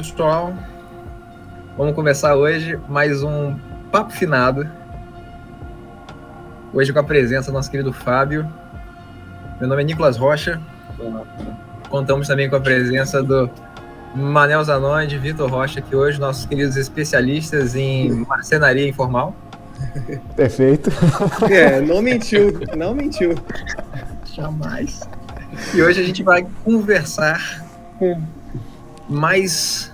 Pessoal, vamos conversar hoje mais um papo finado. Hoje com a presença do nosso querido Fábio. Meu nome é Nicolas Rocha. Contamos também com a presença do Manel Zanon e de Vitor Rocha, que hoje nossos queridos especialistas em marcenaria informal. Perfeito. É, não mentiu, não mentiu. Jamais. E hoje a gente vai conversar com mais,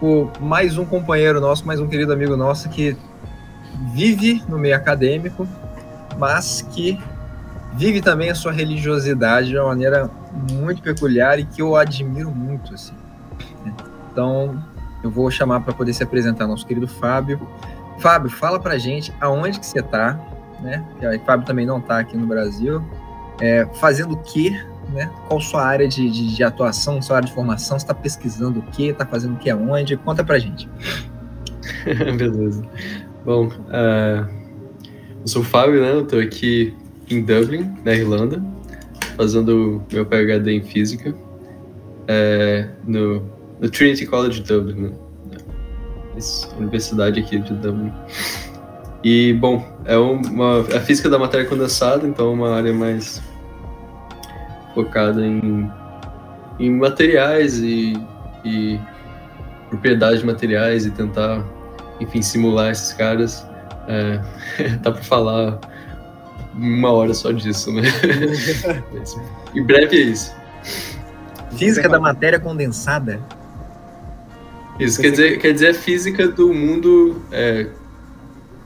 com mais um companheiro nosso, mais um querido amigo nosso que vive no meio acadêmico, mas que vive também a sua religiosidade de uma maneira muito peculiar e que eu admiro muito. Assim. Então, eu vou chamar para poder se apresentar nosso querido Fábio. Fábio, fala pra gente aonde que você tá, né? Porque o Fábio também não tá aqui no Brasil. É, fazendo o quê, né? Qual sua área de, de, de atuação, sua área de formação? Você está pesquisando o quê? Está fazendo o que aonde? Conta pra gente. Beleza. Bom, uh, eu sou o Fábio, né? Eu tô aqui em Dublin, na Irlanda, fazendo meu PhD em Física é, no, no, Trinity College Dublin, né? Essa universidade aqui de Dublin. E, bom, é uma, a física da matéria condensada, então é uma área mais focada em, em materiais e, e propriedades de materiais e tentar, enfim, simular esses caras. É, dá para falar uma hora só disso, né? em breve é isso. Física da matéria condensada? Isso, quer dizer, quer dizer física do mundo é,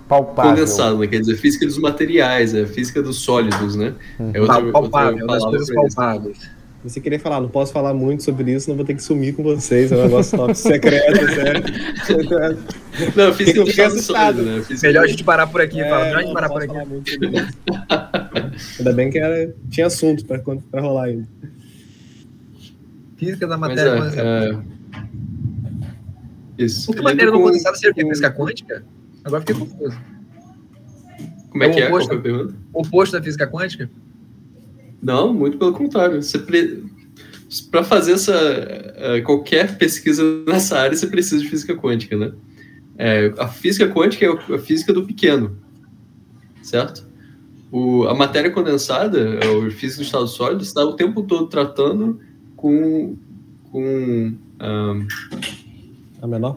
palpável. condensado, né? Quer dizer, física dos materiais, é física dos sólidos, né? É outra, palpável, outra das coisas palpáveis. Você queria falar, não posso falar muito sobre isso, não vou ter que sumir com vocês, é um negócio top secreto, sério. Não, física dos sólidos, né? Física Melhor a gente parar por aqui, é, fala, melhor a gente parar por aqui. Ainda bem que era, tinha assunto para rolar ainda. Física da matéria Mas é, é... Isso. Por que matéria não condensada seria o quê? Física quântica? Agora fiquei confuso. Como é, que é? Oposto, Qual é a pergunta? Oposto da física quântica? Não, muito pelo contrário. Você pre... Para fazer essa uh, qualquer pesquisa nessa área, você precisa de física quântica, né? É, a física quântica é a física do pequeno, certo? O, a matéria condensada, é o físico do estado sólido, está o tempo todo tratando com, com um,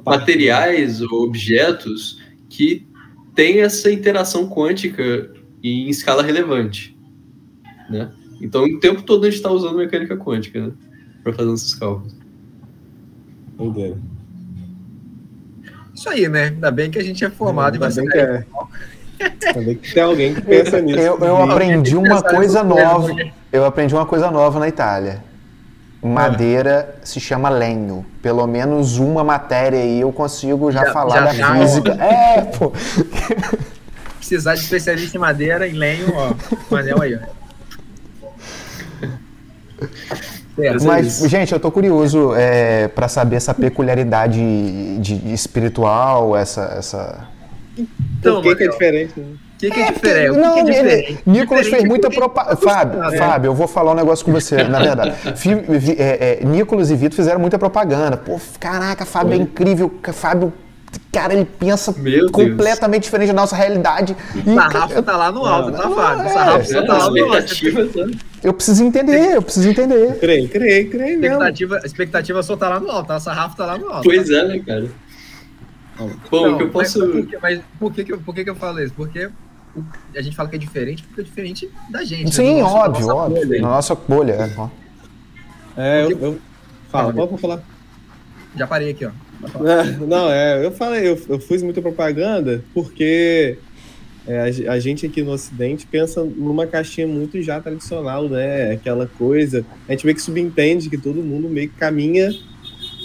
materiais ou objetos que têm essa interação quântica em escala relevante, né? Então, o tempo todo a gente está usando mecânica quântica, né? Para fazer esses cálculos. Doideira. Isso aí, né? Ainda bem que a gente é formado em bastante. É. Ainda bem que tem alguém que pensa nisso. Eu, eu aprendi uma coisa nova. Eu aprendi uma coisa nova na Itália. Madeira ah. se chama lenho. Pelo menos uma matéria aí eu consigo já, já falar já da física. É, pô. Precisar de especialista em madeira, em lenho, ó. Manel aí, ó. Mas, gente, eu tô curioso é, para saber essa peculiaridade de, de espiritual, essa, essa. Então, o que, que é diferente? Né? O que, que, é, é diferente? Não, que é diferente? Nicolas fez muita propaganda. Fábio, é. Fábio, eu vou falar um negócio com você, na verdade. é, é, Nicolas e Vitor fizeram muita propaganda. Pô, caraca, Fábio é incrível. Fábio cara, ele pensa Meu completamente Deus. diferente da nossa realidade. O sarrafo tá lá no alto, tá, Fábio? O sarrafo é, tá lá no alto. Eu preciso entender, eu preciso entender. Creio, creio, creio expectativa, expectativa só tá lá no alto, tá? O sarrafo tá lá no alto. Pois tá? é, né, cara? Bom, o que eu posso... Mas, por, que, mas por, que, por que, que eu falo isso? Porque a gente fala que é diferente porque é diferente da gente. Né? Sim, nosso, óbvio, óbvio. Bolha, na nossa bolha, é. É, eu, eu... Fala, pode falar. Já parei aqui, ó. Não, é, eu falei, eu, eu fiz muita propaganda porque é, a, a, gente aqui no Ocidente pensa numa caixinha muito já tradicional, né? Aquela coisa. A gente vê que subentende que todo mundo meio que caminha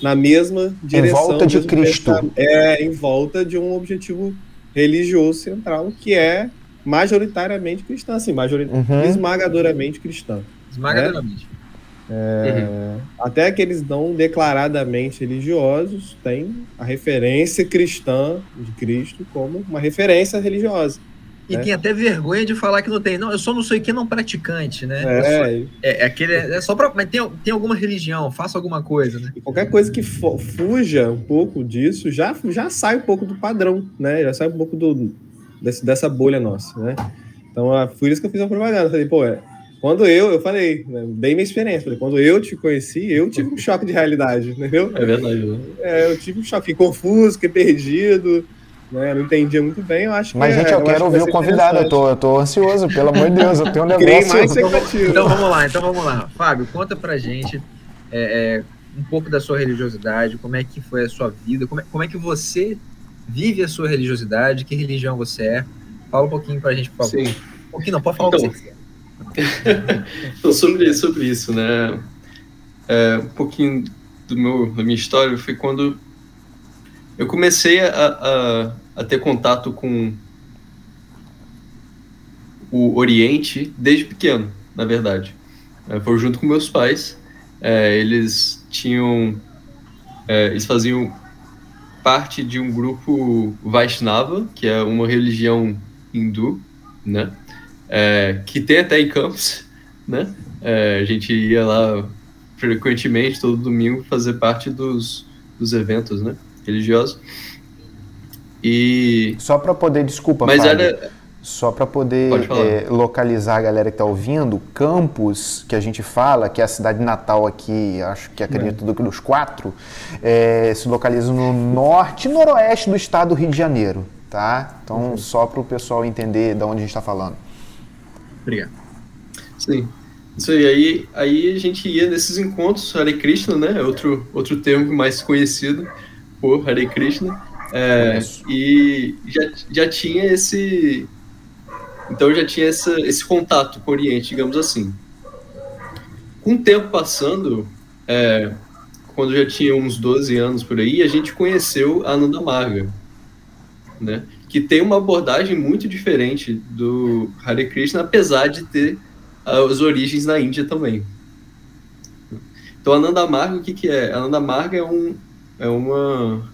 na mesma direção. Em volta de Cristo. é, em volta de um objetivo religioso central que é majoritariamente cristã, assim, majorit... uhum. esmagadoramente cristã. Esmagadoramente. Né? É, uhum. Até aqueles não declaradamente religiosos têm a referência cristã de Cristo como uma referência religiosa. E né? tem até vergonha de falar que não tem. Não, eu só não sou que não praticante, né? É, só, é, é, aquele. É só pra, mas tem, tem alguma religião, faça alguma coisa, né? E qualquer coisa que fuja um pouco disso já, já sai um pouco do padrão, né? Já sai um pouco do, desse, dessa bolha nossa, né? Então, a, foi isso que eu fiz a propaganda. Falei, pô, é, quando eu, eu falei, né, dei minha experiência, falei, quando eu te conheci, eu tive um choque de realidade, entendeu? É verdade, né? É, eu tive um choque, fiquei confuso, fiquei perdido, né? Não entendia muito bem, eu acho Mas, que, gente, eu, eu quero ouvir o convidado, eu tô, eu tô ansioso, pelo amor de Deus, eu tenho um negócio. mais então, então vamos lá, então vamos lá. Fábio, conta pra gente é, é, um pouco da sua religiosidade, como é que foi a sua vida, como é, como é que você vive a sua religiosidade, que religião você é. Fala um pouquinho pra gente, por favor. Sim. Um pouquinho não, pode falar então, o que você então, sobre, sobre isso, né? É, um pouquinho do meu, da minha história foi quando eu comecei a, a, a ter contato com o Oriente desde pequeno, na verdade. É, foi junto com meus pais. É, eles tinham. É, eles faziam parte de um grupo Vaishnava, que é uma religião hindu, né? É, que tem até em Campos, né? É, a gente ia lá frequentemente, todo domingo, fazer parte dos, dos eventos, né? Religiosos. E... Só para poder, desculpa, Mas Fábio, era... Só para poder é, localizar a galera que está ouvindo, Campos, que a gente fala, que é a cidade natal aqui, acho que acredito é. dos quatro, é, se localiza no norte e noroeste do estado do Rio de Janeiro, tá? Então, uhum. só para o pessoal entender de onde a gente está falando. Obrigado. Sim. Isso aí, aí, aí a gente ia nesses encontros, Hare Krishna, né? Outro, outro termo mais conhecido por Hare Krishna. É, e já, já tinha esse. Então já tinha essa, esse contato com o Oriente, digamos assim. Com o tempo passando, é, quando já tinha uns 12 anos por aí, a gente conheceu a Ananda Marga, né? que tem uma abordagem muito diferente do Hare Krishna, apesar de ter uh, as origens na Índia também. Então, a Nanda Marga, o que, que é? A Nanda Marga é, um, é uma.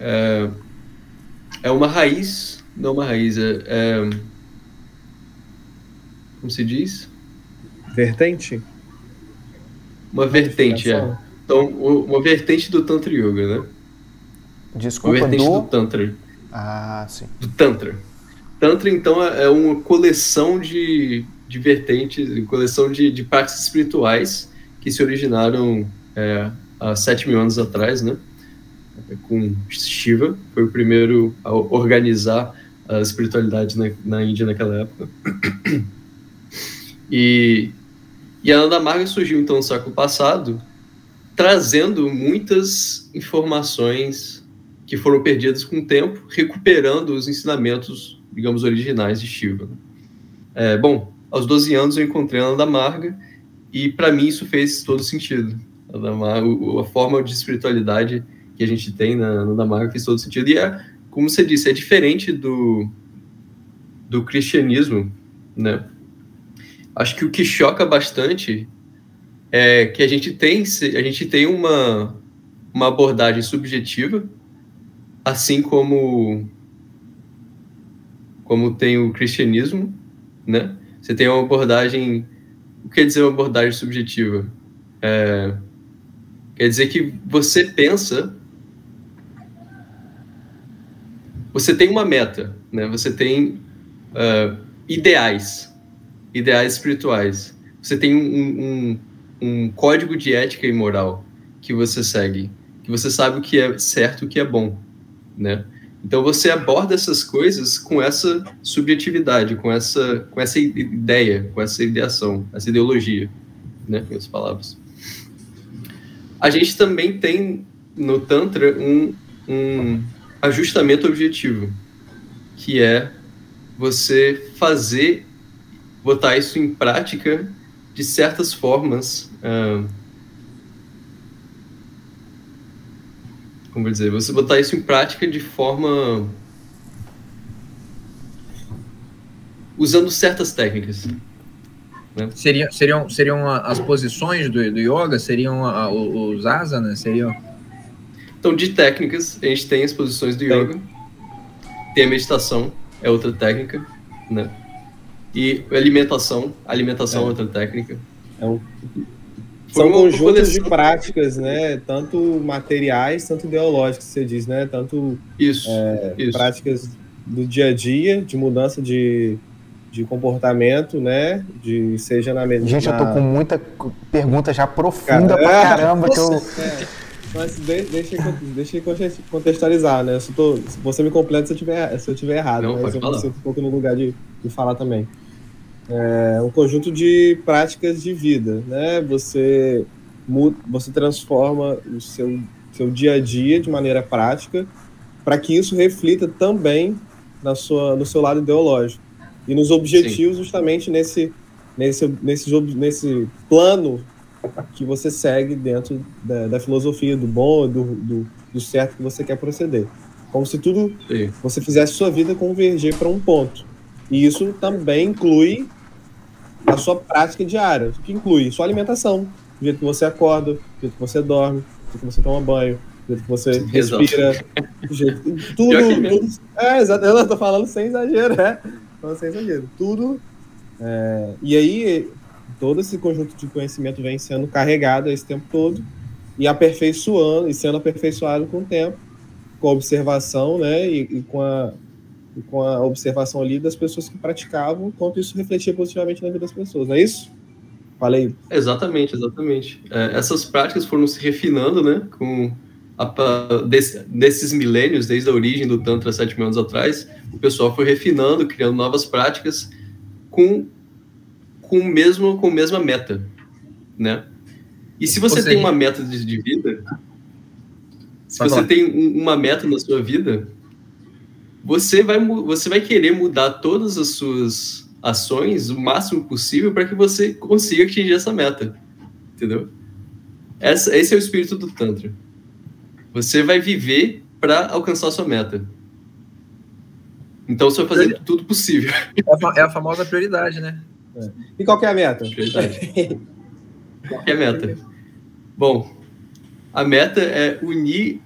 É, é uma raiz, não uma raiz, é, é como se diz? Vertente? Uma vertente, é. Então, uma vertente do Tantra Yoga, né? Desculpa, uma vertente do... do Tantra. Ah, sim. Do Tantra. Tantra, então, é, é uma coleção de, de vertentes, coleção de, de práticas espirituais que se originaram é, há sete mil anos atrás, né? Com Shiva, foi o primeiro a organizar a espiritualidade na, na Índia naquela época. E, e a Nanda Marga surgiu então no século passado, trazendo muitas informações que foram perdidas com o tempo, recuperando os ensinamentos, digamos, originais de Shiva. É, bom, aos 12 anos eu encontrei a Nanda Marga e para mim isso fez todo sentido. A forma de espiritualidade que a gente tem na Nanda Marga fez todo sentido. E é, como você disse, é diferente do, do cristianismo, né? Acho que o que choca bastante é que a gente tem, a gente tem uma, uma abordagem subjetiva assim como como tem o cristianismo, né? Você tem uma abordagem, o que quer dizer uma abordagem subjetiva? É, quer dizer que você pensa, você tem uma meta, né? Você tem uh, ideais, ideais espirituais. Você tem um, um, um código de ética e moral que você segue, que você sabe o que é certo o que é bom né? Então você aborda essas coisas com essa subjetividade, com essa, com essa ideia, com essa ideação, essa ideologia, né? Em outras palavras. A gente também tem no Tantra um, um ajustamento objetivo, que é você fazer, botar isso em prática de certas formas. Uh, como dizer, você botar isso em prática de forma usando certas técnicas. Né? Seriam, seriam, seriam as posições do, do yoga? Seriam os asanas? Seriam... Então, de técnicas, a gente tem as posições do yoga. tem a meditação, é outra técnica, né? E alimentação, alimentação é, é outra técnica. É um... São conjuntos de práticas, né? Tanto materiais, tanto ideológicas, você diz, né? Tanto isso, é, isso. práticas do dia a dia, de mudança de, de comportamento, né? De seja na Gente, eu tô com muita pergunta já profunda Cara, pra caramba que eu. Mas deixa, deixa eu contextualizar, né? Se, tô, você me completa se eu tiver, se eu tiver errado, Não, mas eu falar. me sinto um pouco no lugar de, de falar também. É um conjunto de práticas de vida, né? Você, você transforma o seu, seu dia a dia de maneira prática para que isso reflita também na sua, no seu lado ideológico e nos objetivos Sim. justamente nesse, nesse, nesse, nesse plano que você segue dentro da, da filosofia do bom, do, do, do, certo que você quer proceder. Como se tudo Sim. você fizesse sua vida converger para um ponto. E isso também inclui a sua prática diária, que inclui sua alimentação, o jeito que você acorda, o jeito que você dorme, o jeito que você toma banho, o jeito que você respira, o jeito, tudo, tudo. É, exato. Eu estou falando sem exagero, é. Falando sem exagero. Tudo. É, e aí, todo esse conjunto de conhecimento vem sendo carregado esse tempo todo e aperfeiçoando e sendo aperfeiçoado com o tempo, com a observação, né, e, e com a e com a observação ali das pessoas que praticavam, quanto isso refletia positivamente na vida das pessoas, não é isso? Falei. Exatamente, exatamente. É, essas práticas foram se refinando, né, com a, desse, desses milênios, desde a origem do Tantra sete mil anos atrás, o pessoal foi refinando, criando novas práticas com com o mesmo com a mesma meta, né? E se você tem uma meta de, de vida, se você tem uma meta na sua vida, você vai você vai querer mudar todas as suas ações o máximo possível para que você consiga atingir essa meta, entendeu? Essa, esse é o espírito do tantra. Você vai viver para alcançar sua meta. Então você vai fazer tudo possível. É a famosa prioridade, né? É. E qual é a meta? qual é a meta? Bom, a meta é unir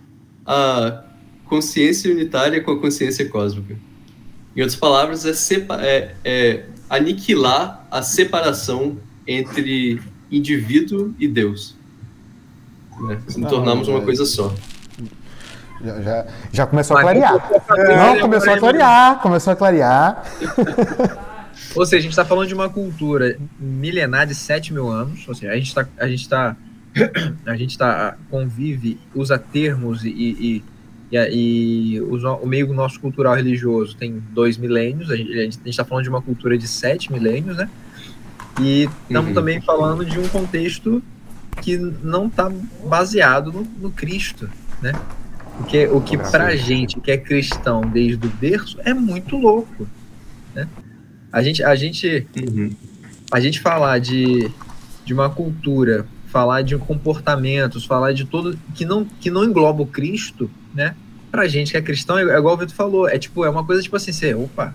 a consciência unitária com a consciência cósmica. Em outras palavras, é, é, é aniquilar a separação entre indivíduo e Deus. Né? Se ah, tornarmos uma coisa só. Já, já, já começou a clarear. Não, começou a clarear, começou a clarear. Ou seja, a gente está falando de uma cultura milenar de 7 mil anos. Ou seja, a gente está. A gente está. A gente tá, convive, usa termos e, e, e, e o, o, meio nosso cultural religioso tem dois milênios. A gente está falando de uma cultura de sete milênios, né? E estamos uhum. também falando de um contexto que não está baseado no, no, Cristo, né? Porque o que para gente que é cristão desde o berço é muito louco, né? A gente, a gente, uhum. a gente falar de, de uma cultura, falar de comportamentos, falar de tudo que não, que não engloba o Cristo, né? Pra gente que é cristão, é, é igual o Vitor falou, é tipo, é uma coisa tipo assim, você, opa,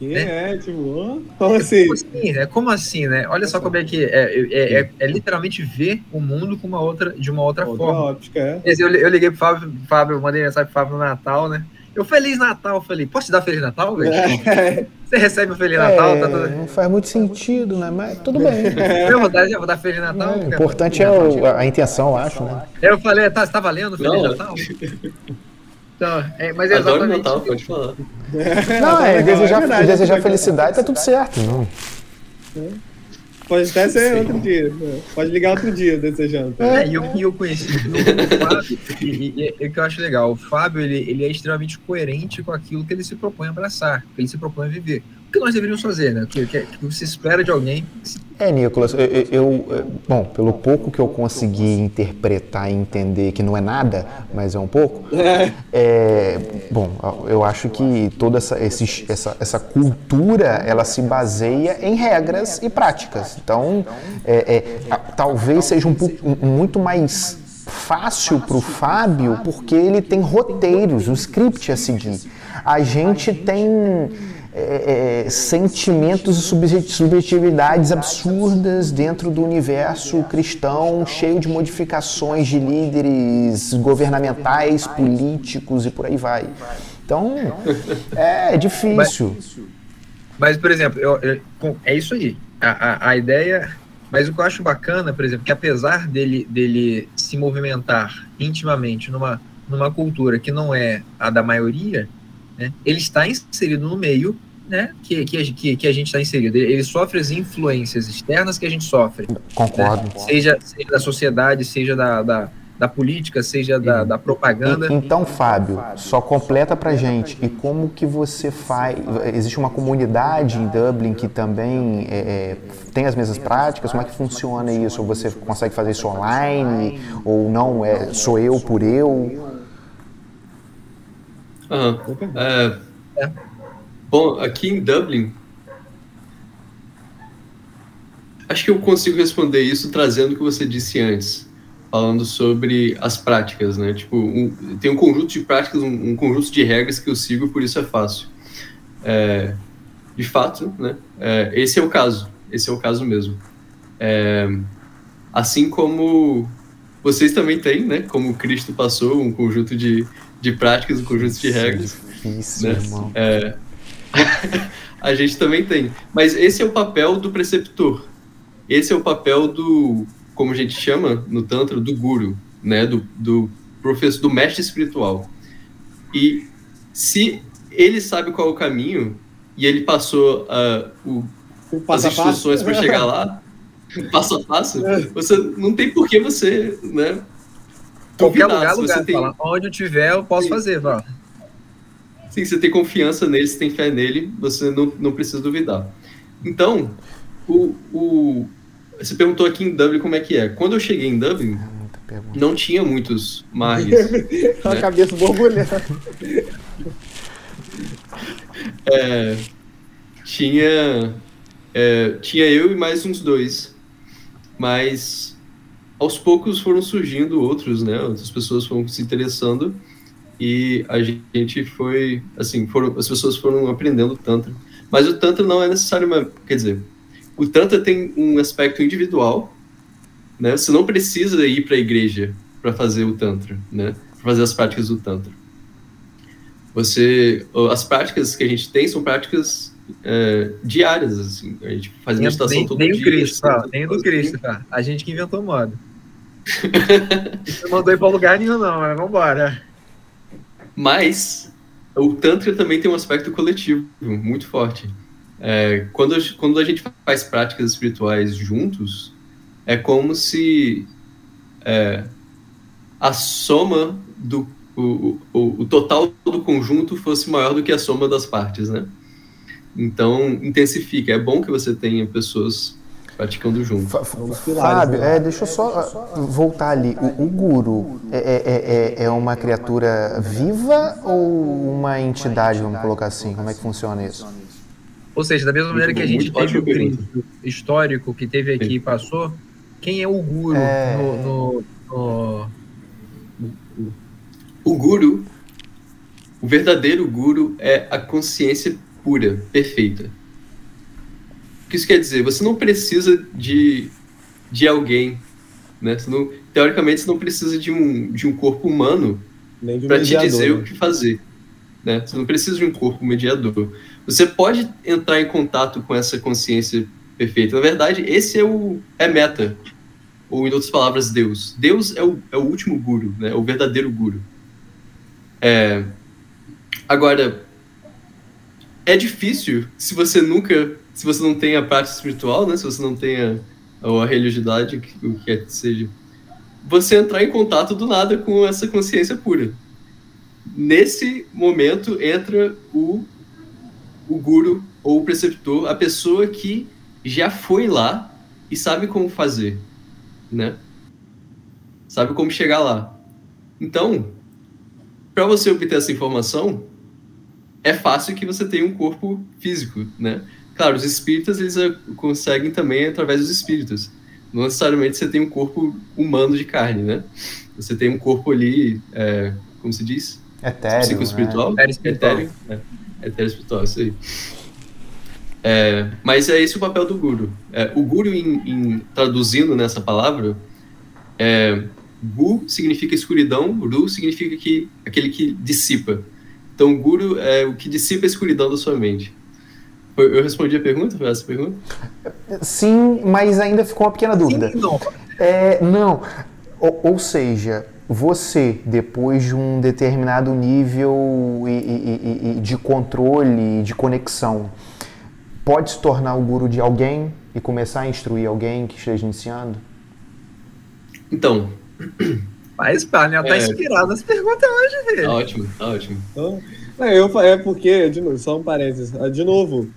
né? é, tipo, como assim? Como assim, né? Como assim, né? Olha só como é que é, é, é, é literalmente ver o mundo com uma outra, de uma outra, outra forma. Óptica, é. Eu, eu liguei pro Fábio, Fábio, mandei mensagem pro Fábio no Natal, né? Eu, Feliz Natal, falei, posso te dar Feliz Natal, velho? É. Você recebe o Feliz Natal? É, tá tudo... Não faz muito sentido, né? Mas tudo bem. Eu vou dar, eu vou dar Feliz Natal. O importante é o, a intenção, eu acho, né? Eu falei, tá, você tá valendo Feliz não. Natal? Então, é, mas é Adoro Natal, pode falar. Não, é, desejar, é desejar felicidade, tá tudo certo. Não. Pode até ser outro dia. Pode ligar outro dia desejando. É, e eu, eu conheci o Fábio, e, o que eu acho legal, o Fábio ele, ele é extremamente coerente com aquilo que ele se propõe a abraçar, que ele se propõe a viver que nós deveríamos fazer, né? O que, que, que, você espera de alguém? É, Nicolas, eu, eu, bom, pelo pouco que eu consegui interpretar e entender que não é nada, mas é um pouco, é, bom, eu acho que toda essa, esse, essa, essa cultura, ela se baseia em regras e práticas. Então, é, é, talvez seja um, um muito mais fácil para o Fábio, porque ele tem roteiros, o script a seguir. A gente tem é, é, sentimentos e subjetividades absurdas dentro do universo cristão, cheio de modificações de líderes governamentais, políticos e por aí vai. Então, é, é difícil. Mas, mas por exemplo, eu, eu, é isso aí. A, a, a, ideia. Mas o que eu acho bacana, por exemplo, que apesar dele, dele se movimentar intimamente numa, numa cultura que não é a da maioria, né, ele está inserido no meio né, que, que, que a gente está inserido. Ele sofre as influências externas que a gente sofre. Concordo. Né? Seja, seja da sociedade, seja da, da, da política, seja da, da propaganda. Então, Fábio, só completa pra gente. E como que você faz? Existe uma comunidade em Dublin que também é, é, tem as mesmas práticas? Como é que funciona isso? Ou você consegue fazer isso online? Ou não? É, sou eu por eu? Uhum. É, é. Bom, aqui em Dublin, acho que eu consigo responder isso trazendo o que você disse antes, falando sobre as práticas, né? Tipo, um, tem um conjunto de práticas, um, um, conjunto de regras que eu sigo, por isso é fácil. É, de fato, né? É, esse é o caso, esse é o caso mesmo. É, assim como vocês também têm, né? Como Cristo passou, um conjunto de, de práticas, um conjunto de regras. Difícil, né? irmão. É, a gente também tem. Mas esse é o papel do preceptor. Esse é o papel do, como a gente chama no Tantra, do guru, né? Do, do professor, do mestre espiritual. E se ele sabe qual é o caminho e ele passou uh, o, as instruções para chegar lá, passo a passo, é. você não tem por que você, né? Qualquer lugar, lugar, tem... onde eu tiver, eu posso Sim. fazer, vá. Sim, você tem confiança nele, você tem fé nele, você não, não precisa duvidar. Então, o, o, você perguntou aqui em Dublin como é que é. Quando eu cheguei em Dublin, não tinha muitos mares. né? a cabeça borbulhando. é, tinha, é, tinha eu e mais uns dois. Mas aos poucos foram surgindo outros, né? Outras pessoas foram se interessando e a gente foi, assim, foram, as pessoas foram aprendendo Tantra. Mas o Tantra não é necessário, quer dizer, o Tantra tem um aspecto individual, né? Você não precisa ir para a igreja para fazer o Tantra, né? Para fazer as práticas do Tantra. Você, as práticas que a gente tem são práticas é, diárias, assim. A gente faz meditação nem, todo nem dia. O Cristo, tá? Nem do Cristo, tá? A gente que inventou moda. não mandou ir para lugar nenhum, não, mas vambora. Mas o Tantra também tem um aspecto coletivo muito forte. É, quando, quando a gente faz práticas espirituais juntos, é como se é, a soma do o, o, o, total do conjunto fosse maior do que a soma das partes, né? Então intensifica. É bom que você tenha pessoas praticando junto. Fábio, né? é, deixa eu só voltar ali. O, o guru é, é, é, é, uma criatura viva ou uma entidade, vamos colocar assim? Como é que funciona isso? Ou seja, da mesma maneira que a gente teve o Cristo histórico que teve aqui e passou, quem é o guru é... no, no, no... O guru, o verdadeiro guru é a consciência pura, perfeita que isso quer dizer? Você não precisa de, de alguém, né? Você não, teoricamente, você não precisa de um, de um corpo humano para te dizer né? o que fazer. Né? Você não precisa de um corpo mediador. Você pode entrar em contato com essa consciência perfeita. Na verdade, esse é o é meta, ou em outras palavras, Deus. Deus é o, é o último guru, né? o verdadeiro guru. É... Agora, é difícil se você nunca se você não tem a prática espiritual, né? Se você não tem a, a religiosidade, o que quer que seja, você entrar em contato do nada com essa consciência pura. Nesse momento entra o, o guru ou o preceptor, a pessoa que já foi lá e sabe como fazer, né? Sabe como chegar lá. Então, para você obter essa informação, é fácil que você tenha um corpo físico, né? Claro, os espíritas eles eh, conseguem também através dos espíritos. Não necessariamente você tem um corpo humano de carne, né? Você tem um corpo ali, é, como se diz? Etéreo. Psicoespiritual? Né? Espiritual. Etéreo. É, etéreo espiritual, isso aí. É, mas é esse o papel do guru. É, o guru, em, em, traduzindo nessa palavra, é, gu significa escuridão, ru significa que aquele que dissipa. Então, guru é o que dissipa a escuridão da sua mente. Eu respondi a pergunta? Foi essa a pergunta? Sim, mas ainda ficou uma pequena dúvida. Sim, não. É, não. Ou, ou, seja, você, depois de um determinado nível e, e, e, de controle, de conexão, pode se tornar o guru de alguém e começar a instruir alguém que esteja iniciando? Então. Mas, Panel tá é... inspirado nas perguntas hoje, velho. Tá ótimo, tá ótimo. Então, é, eu, é porque, de novo, só um parênteses. Ah, de novo,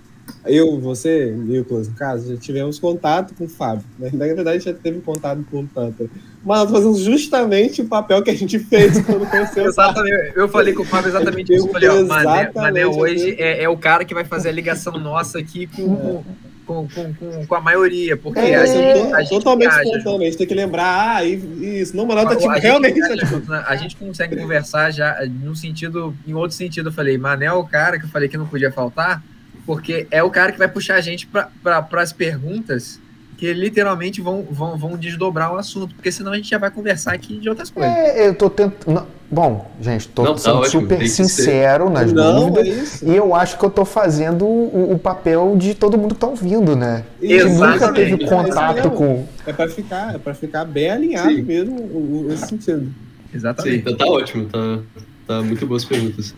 eu, você, Nicolas, no caso, já tivemos contato com o Fábio. Né? Na verdade, já teve contato com o Tanta. Mas nós fazemos justamente o papel que a gente fez quando conheceu Exatamente. Eu falei com o Fábio exatamente isso. Eu falei, ó, Mané, Mané hoje é, é, o cara que vai fazer a ligação nossa aqui com, com, com, com, com, a maioria, porque é, a gente, a gente totalmente espontâneo, a gente tem que lembrar, ah, isso, não, Mané tá tipo, realmente. Gente, a gente consegue conversar já no sentido, em outro sentido, eu falei, Mané é o cara que eu falei que não podia faltar, porque é o cara que vai puxar a gente para pra, as perguntas que literalmente vão, vão, vão desdobrar o assunto, porque senão a gente já vai conversar aqui de outras coisas. É, eu tô tentando. Bom, gente, tô não, tá sendo ótimo, super sincero nas não, dúvidas. É e eu acho que eu tô fazendo o, o, papel de todo mundo que tá ouvindo, né? Exatamente. Que nunca teve contato é com. É para ficar, é para ficar bem alinhado Sim. mesmo nesse sentido. Exatamente. Sim, então tá ótimo, tá, tá muito boas perguntas.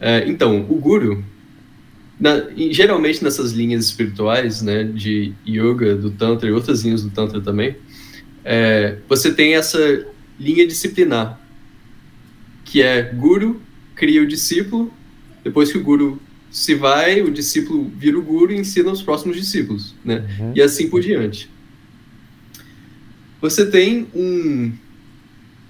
É, então, o Guru, na, geralmente nessas linhas espirituais, né, de yoga, do tantra e outras linhas do tantra também, é, você tem essa linha disciplinar, que é guru cria o discípulo, depois que o guru se vai, o discípulo vira o guru e ensina os próximos discípulos, né, uhum. e assim por diante. Você tem um,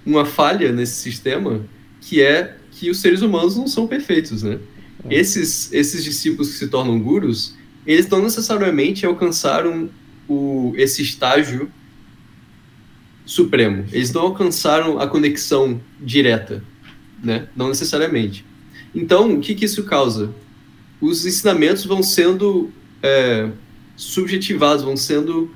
uma falha nesse sistema que é que os seres humanos não são perfeitos, né? Esses, esses discípulos que se tornam gurus, eles não necessariamente alcançaram o, esse estágio supremo. Eles não alcançaram a conexão direta, né? Não necessariamente. Então, o que, que isso causa? Os ensinamentos vão sendo é, subjetivados, vão sendo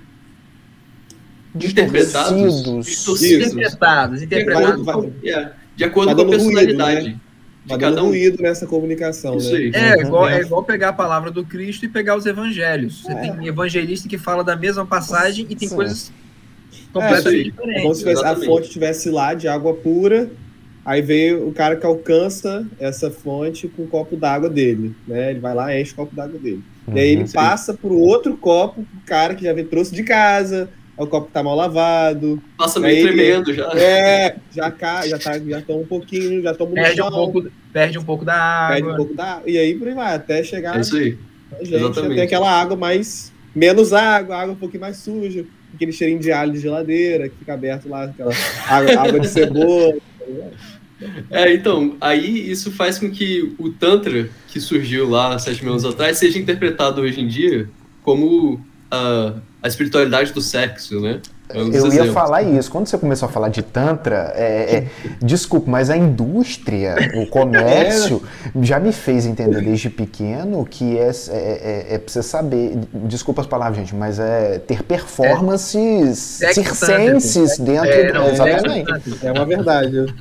interpretados, distorcidos, interpretados, interpretados, é, de acordo com a personalidade. Ruído, né? Tá dando um. ruído nessa comunicação, Isso né? Aí. É, igual, é igual pegar a palavra do Cristo e pegar os evangelhos. Você é. tem evangelista que fala da mesma passagem e tem Sim. coisas completamente é, diferentes. É como se a fonte estivesse lá de água pura, aí veio o cara que alcança essa fonte com o copo d'água dele, né? Ele vai lá e enche o copo d'água dele. Uhum, e aí ele sim. passa por outro copo, o cara que já veio, trouxe de casa, o copo tá mal lavado. Passa meio tremendo já. É, já cai, já tá, já toma um pouquinho, já toma perde um pouco, perde um pouco da água. Perde um pouco da E aí por aí vai, até chegar. É isso aí. A gente Exatamente. tem aquela água mais. Menos água, água um pouquinho mais suja, aquele cheirinho de alho de geladeira que fica aberto lá, aquela água, água de cebola. É, então, aí isso faz com que o Tantra, que surgiu lá sete mil anos atrás, seja interpretado hoje em dia como uh, a espiritualidade do sexo, né? É um eu ia falar isso. Quando você começou a falar de Tantra, é, é, desculpa, mas a indústria, o comércio, já me fez entender desde pequeno que é, é, é, é pra você saber, desculpa as palavras, gente, mas é ter performances é, circenses dentro é, não, Exatamente. É uma verdade.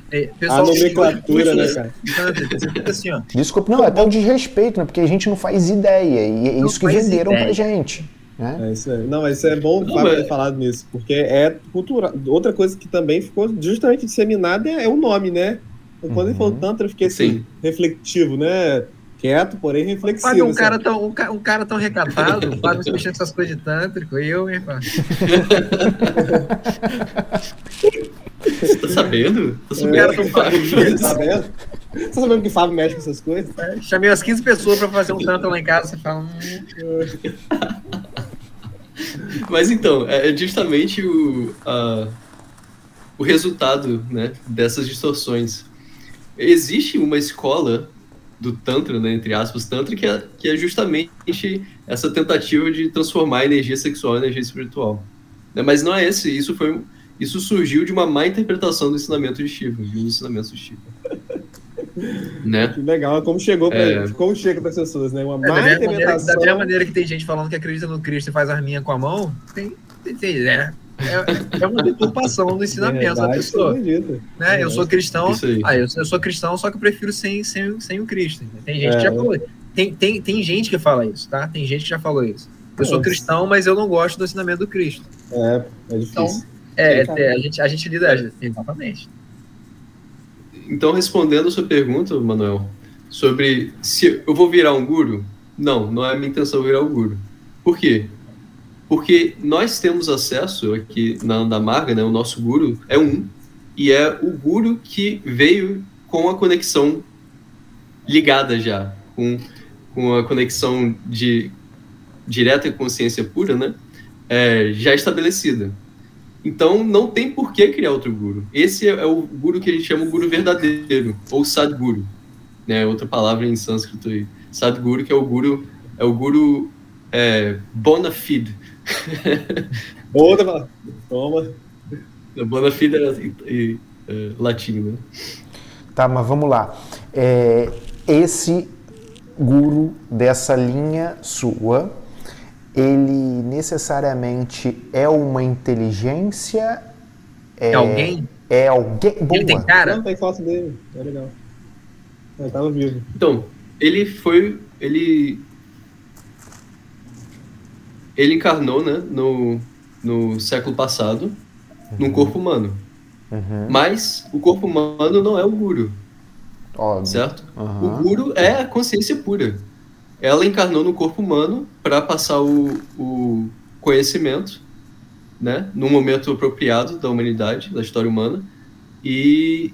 a nomenclatura, né, cara? Assim, desculpa, não, é até um desrespeito, né? Porque a gente não faz ideia. E é isso que venderam ideia. pra gente. É? é isso aí. Não, mas isso é bom não, ter falado nisso, porque é cultura. Outra coisa que também ficou justamente disseminada é, é o nome, né? Quando uhum. ele falou uhum. Tantra, eu fiquei assim, Sim. refletivo, né? Quieto, porém reflexivo. Fábio, um, assim. cara tão, um, um, cara tão recatado, o Fábio mexendo com essas coisas de tântrico, e eu, hein, Fábio? Você tá sabendo? Tá sabendo? É, tão Fábio, tá sabendo? Você tá sabendo que o Fábio mexe com essas coisas? É, chamei umas 15 pessoas pra fazer um tanto lá em casa, você fala. Hum. Mas então, é, é justamente o, a, o resultado né, dessas distorções. Existe uma escola do Tantra, né, entre aspas, Tantra, que é, que é justamente essa tentativa de transformar a energia sexual em energia espiritual. Né, mas não é esse, isso foi isso surgiu de uma má interpretação do ensinamento de Shiva, de um ensinamento de Shiva. né? Que legal, como chegou pra, é... como chega para as pessoas, né? Uma é, má da, interpretação. Maneira, da mesma maneira que tem gente falando que acredita no Cristo e faz arminha com a mão, tem, tem, tem né? é, é uma deturpação do ensinamento da pessoa. Né? Eu sou cristão, ah, eu, eu, sou cristão, só que eu prefiro sem, sem, sem o Cristo. Tem gente é. que já falou. Tem, tem, tem gente que fala isso, tá? Tem gente que já falou isso. Eu sou cristão, mas eu não gosto do ensinamento do Cristo. É, é difícil. Então, é, é, a, gente, a gente lida exatamente. Então, respondendo a sua pergunta, Manuel, sobre se eu vou virar um guru, não, não é minha intenção virar um guru. Por quê? Porque nós temos acesso aqui na Andamarga, né, o nosso guru é um, e é o guru que veio com a conexão ligada já, com, com a conexão de direta consciência pura, né, é, já estabelecida. Então não tem por que criar outro guru. Esse é, o guru que a gente chama o guru verdadeiro, ou sadguru, né, outra palavra em sânscrito aí. Sadguru que é o guru é o guru é, bona fide, Outra, toma. Bona fide é, é, latim, né? Tá, mas vamos lá. É, esse guru dessa linha sua, ele necessariamente é uma inteligência? É, é alguém? É alguém. Boa. Ele tem cara? Não, tem foto dele. É legal. Ele tava vivo. Então, ele foi. Ele ele encarnou né, no, no século passado uhum. num corpo humano. Uhum. Mas o corpo humano não é o guru. Óbvio. Certo? Uhum. O guru é a consciência pura. Ela encarnou no corpo humano para passar o, o conhecimento, né, no momento apropriado da humanidade, da história humana. E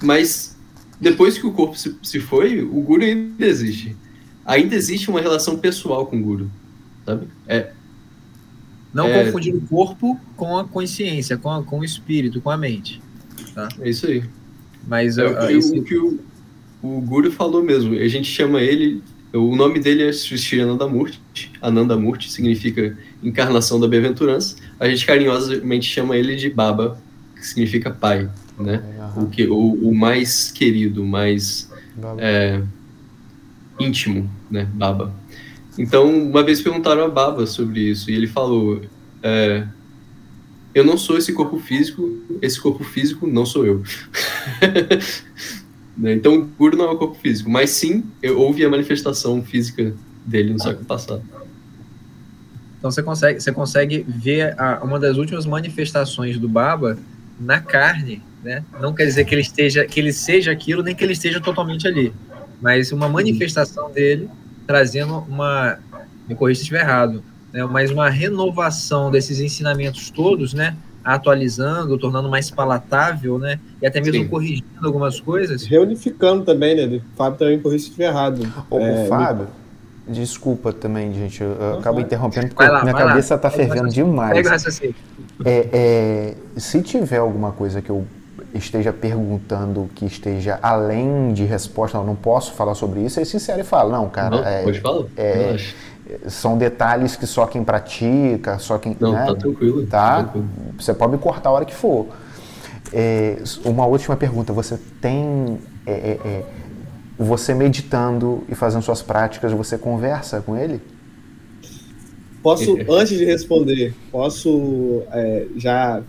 mas depois que o corpo se, se foi, o guru ainda existe. Ainda existe uma relação pessoal com o guru sabe? É, não é, confundir o corpo com a consciência, com, a, com o espírito, com a mente. Tá? É isso aí. Mas é, o que o, o Guru falou mesmo. A gente chama ele. O nome dele é Srishti Anandamurti. Anandamurti significa encarnação da bem-aventurança. A gente carinhosamente chama ele de Baba, que significa pai, né? O, que, o, o mais querido, mais é, íntimo, né? Baba. Então, uma vez perguntaram a Baba sobre isso, e ele falou: é, Eu não sou esse corpo físico, esse corpo físico não sou eu. Né, então, o Guru não é o corpo físico, mas sim, eu ouvi a manifestação física dele no século passado. Então, você consegue, você consegue ver a, uma das últimas manifestações do Baba na carne, né? Não quer dizer que ele esteja, que ele seja aquilo, nem que ele esteja totalmente ali, mas uma manifestação dele trazendo uma, me corrija se estiver errado, né, mas uma renovação desses ensinamentos todos, né, atualizando, tornando mais palatável, né, e até mesmo Sim. corrigindo algumas coisas. Reunificando também, né, o Fábio também corrige se estiver errado. O, é, Fábio, me... desculpa também, gente, eu, acabo interrompendo porque lá, minha cabeça está fervendo demais. Pega o raciocínio. É, é, se tiver alguma coisa que eu esteja perguntando que esteja além de resposta, não, não posso falar sobre isso, é sincero e fala, não, cara. Não, é, pode falar. É, são detalhes que só quem pratica, só quem. Não, né, tá tranquilo. Tá? tá tranquilo. Você pode me cortar a hora que for. É, uma última pergunta. Você tem. É, é, é, você meditando e fazendo suas práticas, você conversa com ele? Posso, antes de responder, posso já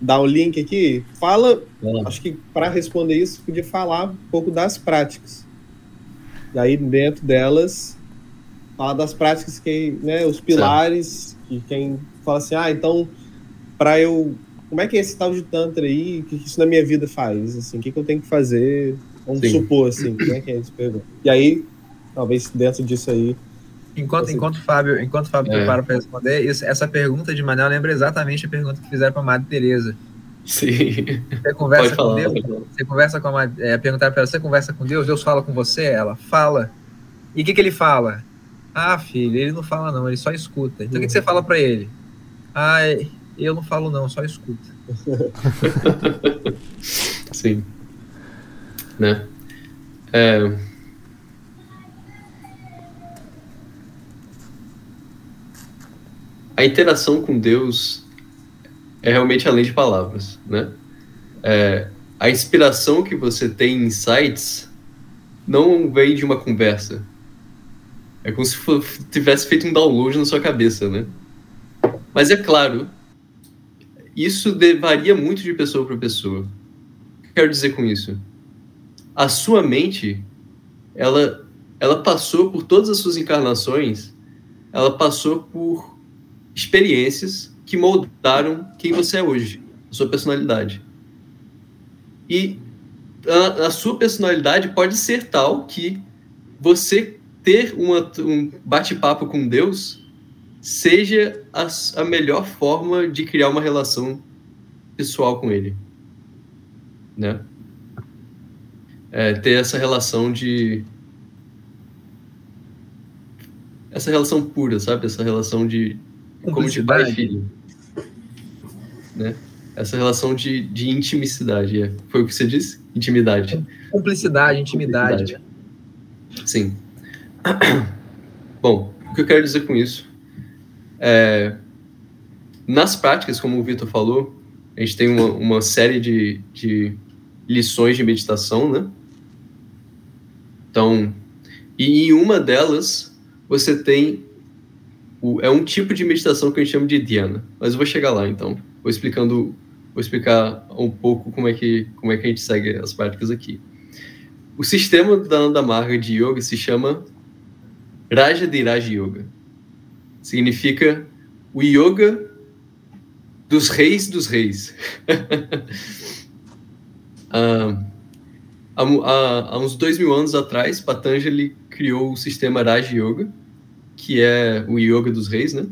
dar o link aqui, fala, acho que para responder isso, podia falar um pouco das práticas. E aí, dentro delas, fala das práticas, que, né, os pilares, que quem fala assim, ah, então, para eu. Como é que é esse tal de Tantra aí? O que isso na minha vida faz? Assim, o que, que eu tenho que fazer? Vamos Sim. supor, assim, como é que é pergunta? E aí, talvez dentro disso aí, Enquanto, enquanto Fábio, enquanto Fábio é. prepara para responder, isso, essa pergunta de Manel lembra exatamente a pergunta que fizeram para a Madre Teresa. Sim. Você conversa com Deus, você conversa com a Madre, é, perguntar para ela, você conversa com Deus, Deus fala com você? Ela fala. E o que, que ele fala? Ah, filho, ele não fala não, ele só escuta. Então o que, que você fala para ele? Ah, eu não falo não, só escuta. Sim. Né? É, a interação com Deus é realmente além de palavras, né? É, a inspiração que você tem em insights não vem de uma conversa. É como se tivesse feito um download na sua cabeça, né? Mas é claro, isso varia muito de pessoa para pessoa. O que eu quero dizer com isso? A sua mente, ela, ela passou por todas as suas encarnações, ela passou por experiências que moldaram quem você é hoje, a sua personalidade. E a, a sua personalidade pode ser tal que você ter uma, um bate-papo com Deus seja a, a melhor forma de criar uma relação pessoal com Ele, né? É, ter essa relação de essa relação pura, sabe? Essa relação de como de pai e filho, né? Essa relação de, de intimidade, é. foi o que você disse? Intimidade. Cumplicidade, intimidade. Sim. Bom, o que eu quero dizer com isso é, nas práticas, como o Vitor falou, a gente tem uma, uma série de, de lições de meditação, né? Então, e em uma delas, você tem o, é um tipo de meditação que a gente chama de dhyana, mas eu vou chegar lá então. Vou explicando, vou explicar um pouco como é que como é que a gente segue as práticas aqui. O sistema da Nanda Marga de yoga se chama Raja de Raja Yoga significa o yoga dos reis dos reis. ah, há, há, uns dois mil anos atrás, Patanjali criou o sistema Raja Yoga, que é o yoga dos reis, né?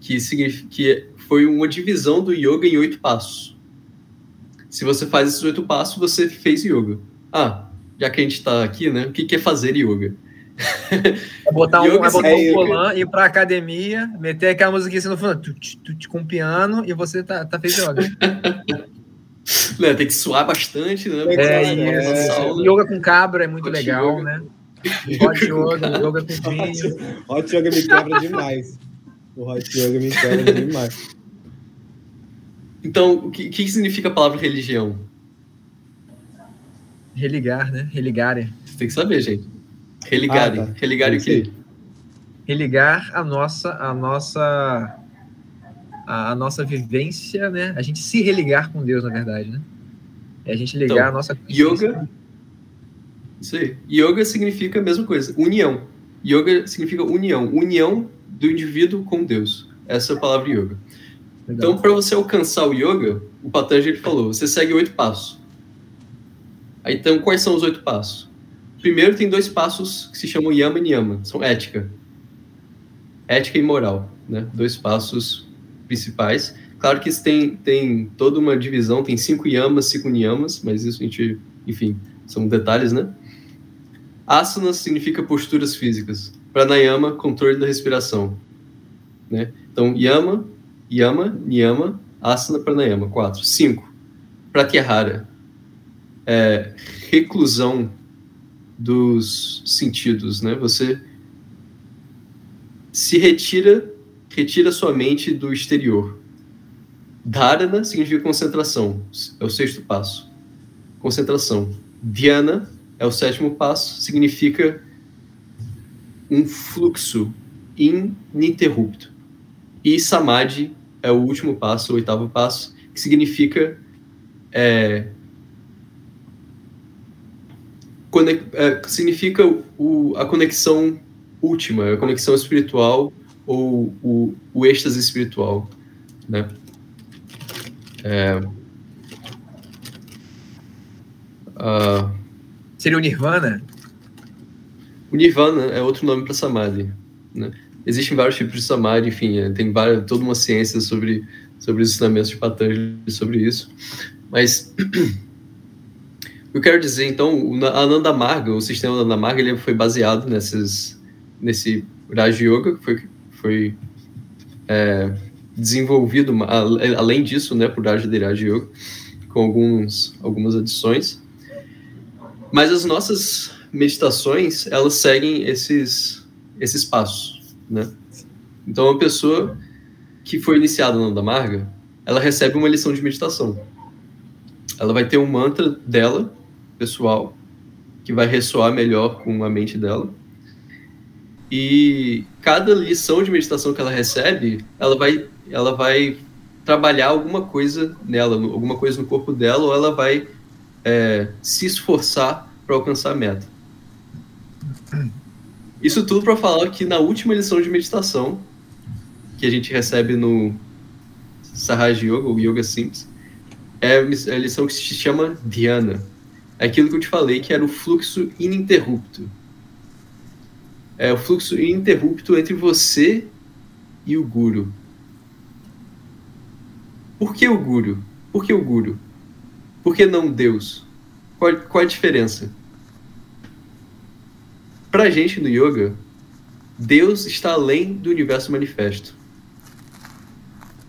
Que, que foi uma divisão do yoga em oito passos. Se você faz esses oito passos, você fez yoga. Ah, já que a gente está aqui, né? O que é fazer yoga? É botar um, é botar um colã, ir pra academia, meter aquela música assim no fundo, tut, tut, com piano, e você tá, tá feito yoga. Né, tem que suar bastante, né? É, é, yoga com cabra é muito Hot legal, yoga. né? Hot yoga, yoga com vinho. Hot yoga me quebra demais. O hot yoga me quebra demais. Então, o que, que significa a palavra religião? Religar, né? Religar. Você tem que saber, gente. Religar, ah, tá. religar o quê? Religar a nossa, a nossa, a, nossa vivência, né? A gente se religar com Deus, na verdade, né? É a gente ligar então, a nossa yoga. Isso aí. Yoga significa a mesma coisa, união. Yoga significa união, união do indivíduo com Deus. Essa é a palavra yoga. Legal. Então, para você alcançar o yoga, o Patanjali falou: você segue oito passos. Aí, então, quais são os oito passos? Primeiro tem dois passos que se chamam yama e niyama, são ética. Ética e moral, né? Dois passos principais. Claro que isso tem, tem toda uma divisão, tem cinco yamas, cinco niyamas, mas isso a gente, enfim, são detalhes, né? Asana significa posturas físicas. Pranayama, controle da respiração. Né? Então, yama, yama, niyama, asana, pranayama. Quatro. Cinco. Pratyahara. É, reclusão dos sentidos, né? Você se retira, retira sua mente do exterior. Dharana significa concentração, é o sexto passo. Concentração. Dhyana é o sétimo passo, significa um fluxo ininterrupto. E Samadhi é o último passo, o oitavo passo, que significa é, é, significa o, a conexão última, a conexão espiritual ou o, o êxtase espiritual, né? É, uh, Seria o Nirvana? O Nirvana é outro nome para Samadhi, né? Existem vários tipos de Samadhi, enfim, é, tem várias, toda uma ciência sobre, sobre os ensinamentos de Patanjali sobre isso, mas Eu quero dizer, então, a Nanda Marga, o sistema da Nanda Marga, ele foi baseado nesses, nesse Raj Yoga, que foi, foi é, desenvolvido, além disso, né, por Raj Raj Yoga, com alguns, algumas adições. Mas as nossas meditações, elas seguem esses, esses passos, né? Então, uma pessoa que foi iniciada na Nanda Marga, ela recebe uma lição de meditação. Ela vai ter um mantra dela pessoal que vai ressoar melhor com a mente dela. E cada lição de meditação que ela recebe, ela vai ela vai trabalhar alguma coisa nela, alguma coisa no corpo dela, ou ela vai é, se esforçar para alcançar a meta. Isso tudo para falar que na última lição de meditação que a gente recebe no Sahaj Yoga, ou Yoga Simples, é a lição que se chama Dhyana. Aquilo que eu te falei, que era o fluxo ininterrupto. É o fluxo ininterrupto entre você e o Guru. Por que o Guru? Por que o Guru? Por que não Deus? Qual, qual a diferença? Pra gente no yoga, Deus está além do universo manifesto.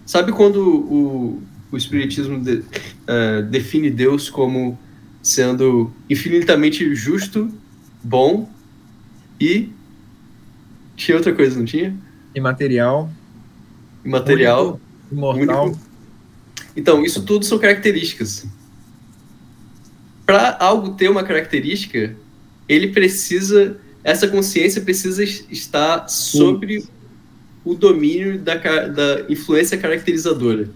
Sabe quando o, o Espiritismo de, uh, define Deus como sendo infinitamente justo, bom e. Tinha outra coisa, não tinha? Imaterial. Imaterial. Único, imortal. Único. Então, isso tudo são características. Para algo ter uma característica, ele precisa. Essa consciência precisa estar sobre o domínio da, da influência caracterizadora.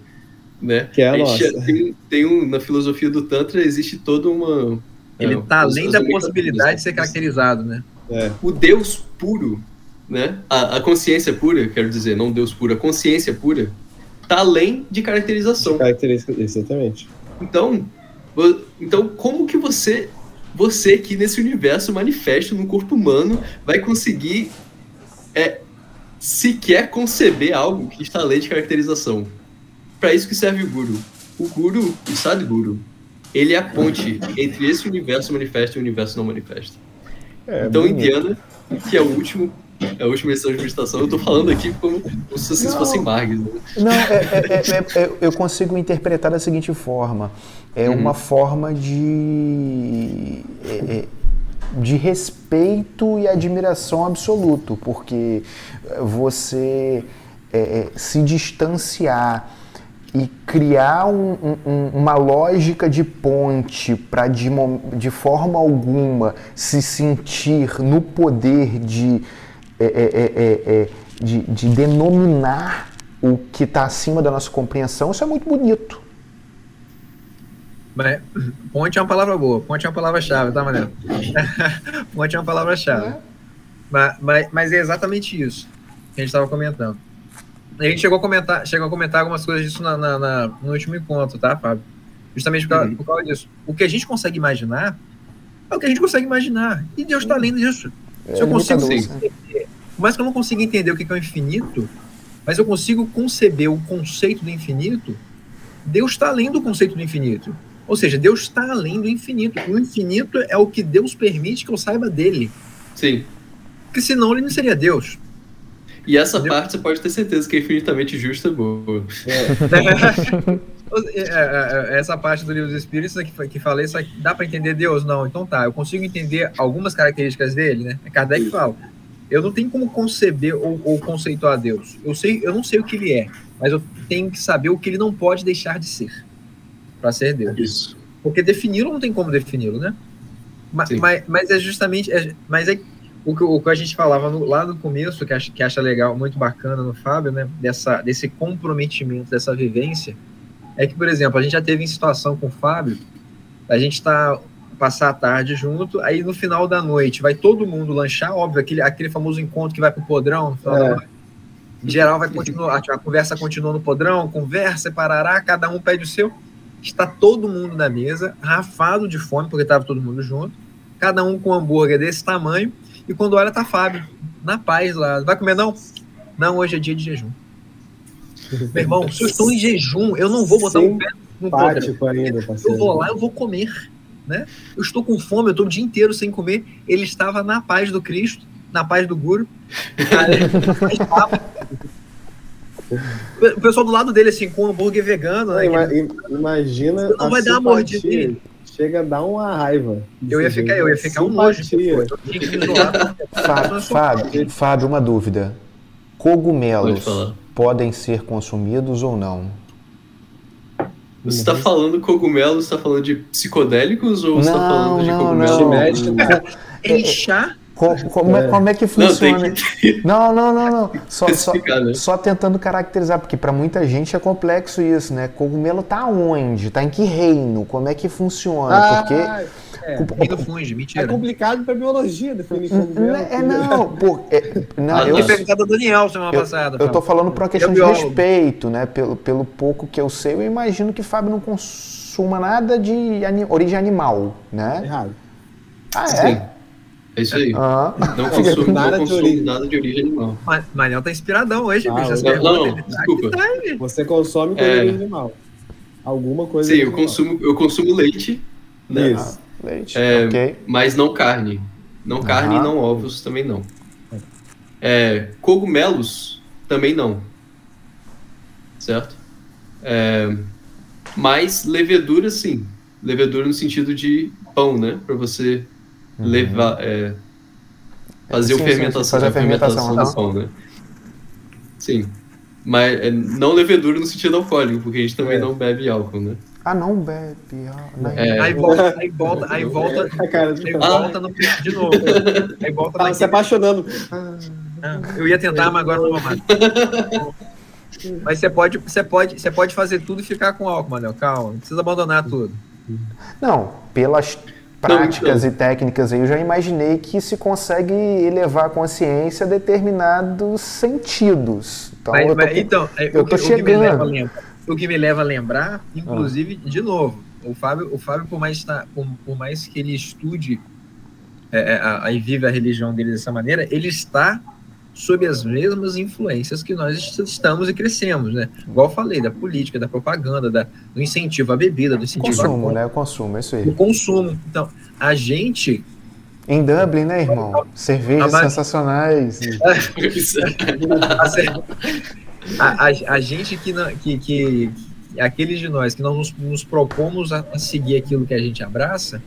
Né? Que é a, a nossa. Tem, tem um, na filosofia do Tantra existe toda uma. Ele está é, além da possibilidade de ser caracterizado, né? É. O Deus puro, né? A, a, consciência pura, quero dizer, não Deus puro, a consciência pura, está além de caracterização. De caracteriza, exatamente. Então, então, como que você, você aqui nesse universo manifesto no corpo humano, vai conseguir é, sequer conceber algo que está além de caracterização? Para isso que serve o Guru. O Guru, o Sadguru, ele é a ponte entre esse universo manifesto e o universo não manifesto. É, então, Indiana, que é o último é a última edição de meditação, eu tô falando aqui como, como se vocês fossem Margs. Né? Não, é, é, é, eu consigo interpretar da seguinte forma: é uhum. uma forma de, de respeito e admiração absoluto, porque você se distanciar e criar um, um, uma lógica de ponte para de, de forma alguma se sentir no poder de é é, é, é, é, de, de denominar o que está acima da nossa compreensão, isso é muito bonito. Mas, ponte é uma palavra boa, ponte é uma palavra-chave, tá, Manel? ponte é uma palavra-chave. É. Mas, mas, mas, é exatamente isso que a gente estava comentando. A gente chegou a comentar, chegou a comentar algumas coisas disso na, na, na no último encontro, tá, Fábio? Justamente por causa, uhum. por causa, disso. O que a gente consegue imaginar é o que a gente consegue imaginar. E Deus está além disso. Se eu consigo por mais que eu não consiga entender o que é o infinito, mas eu consigo conceber o conceito do infinito, Deus está além do conceito do infinito. Ou seja, Deus está além do infinito. O infinito é o que Deus permite que eu saiba dele. Sim. Porque senão ele não seria Deus. E essa Entendeu? parte você pode ter certeza que é infinitamente justa boa. É. é, é, é, essa parte do livro dos Espíritos que, que falei, só que dá para entender Deus? Não, então tá, eu consigo entender algumas características dele, né? Kardec fala eu não tenho como conceber ou, ou, conceituar Deus. Eu sei, eu não sei o que ele é, mas eu tenho que saber o que ele não pode deixar de ser para ser Deus. Isso. Porque defini-lo não tem como defini-lo, né? Mas, mas, mas, é justamente, é, mas é o que, o que a gente falava no, lá no começo, que acha, que acha legal, muito bacana no Fábio, né? Dessa, desse comprometimento, dessa vivência, é que, por exemplo, a gente já teve em situação com o Fábio, a gente está passar a tarde junto, aí no final da noite vai todo mundo lanchar, óbvio, aquele, aquele famoso encontro que vai pro podrão, no final é. da noite. Em geral vai continuar, a conversa continua no podrão, conversa, parará, cada um pede o seu. Está todo mundo na mesa, rafado de fome, porque estava todo mundo junto, cada um com um hambúrguer desse tamanho, e quando olha tá Fábio, na paz lá. Vai comer não? Não, hoje é dia de jejum. Meu irmão, se eu estou em jejum, eu não vou botar Sim, um pé no. Ainda, eu vou lá, eu vou comer né? Eu estou com fome, eu estou o dia inteiro sem comer. Ele estava na paz do Cristo, na paz do Guru. o pessoal do lado dele, assim, com um hambúrguer vegano. Né? Imagina. Não vai dar uma mordida Chega a dar uma raiva. Eu ia ficar, eu ia ficar um nojo. Fábio, Fábio, Fábio, uma dúvida. Cogumelos podem ser consumidos ou não? Você está falando cogumelos, você está falando de psicodélicos ou você está falando de cogumelos? Não. É chá como, como, é, como é que funciona? Não, não, não, não. Só, só, né? só tentando caracterizar, porque para muita gente é complexo isso, né? Cogumelo tá onde? Tá em que reino? Como é que funciona? Ah, porque. É, reino funge, mentira. É complicado para biologia definir cogumelo. É, não, pô, é, não, ah, eu perguntado a Daniel semana eu, passada. Eu tô falando por uma questão de respeito, né? Pelo, pelo pouco que eu sei, eu imagino que Fábio não consuma nada de origem animal, né? Errado. Ah, é? Sim. É isso aí. Ah. Não consumo, nada, não consumo de nada de origem animal. Mas Manel tá inspiradão hoje, ah, bicho. Não, não, não, desculpa. Tá, Você consome coisa é... animal. Alguma coisa Sim, eu consumo, eu consumo leite. Né? Isso. Ah, leite, é, okay. Mas não carne. Não carne e não ovos também não. É, cogumelos também não. Certo? É, mas levedura sim. Levedura no sentido de pão, né? Para você. Levar, é, fazer sim, a fermentação, sim, fazer a fermentação, fermentação do pão, né? Sim. Mas é, não levedura no sentido alcoólico, porque a gente também é. não bebe álcool, né? Ah, não bebe. Ah, é. Aí volta, aí volta, aí volta, aí volta no, de novo. Aí volta tá se apaixonando. Ah, eu ia tentar, mas agora não vou mais. Mas você pode, você pode, você pode fazer tudo e ficar com álcool, Manel. Calma, não precisa abandonar tudo. Não, pelas práticas não, e técnicas aí, eu já imaginei que se consegue elevar a consciência a determinados sentidos. Então, mas, eu tô, mas, então, é, eu o, que, chegando. O que, lembra, o que, me leva a lembrar, inclusive, ah. de novo, o Fábio, o Fábio por, mais tá, por, por mais que ele estude é, é e vive a religião dele dessa maneira, ele está sob as mesmas influências que nós estamos e crescemos, né? Igual eu falei, da política, da propaganda, da, do incentivo à bebida, do incentivo consumo, à... né? O consumo, é isso aí. O consumo. Então, a gente... Em Dublin, né, irmão? Cervejas a, sensacionais. a, a, a, gente que, que, que... Aqueles de nós que não nos, nos propomos a seguir aquilo que a gente abraça,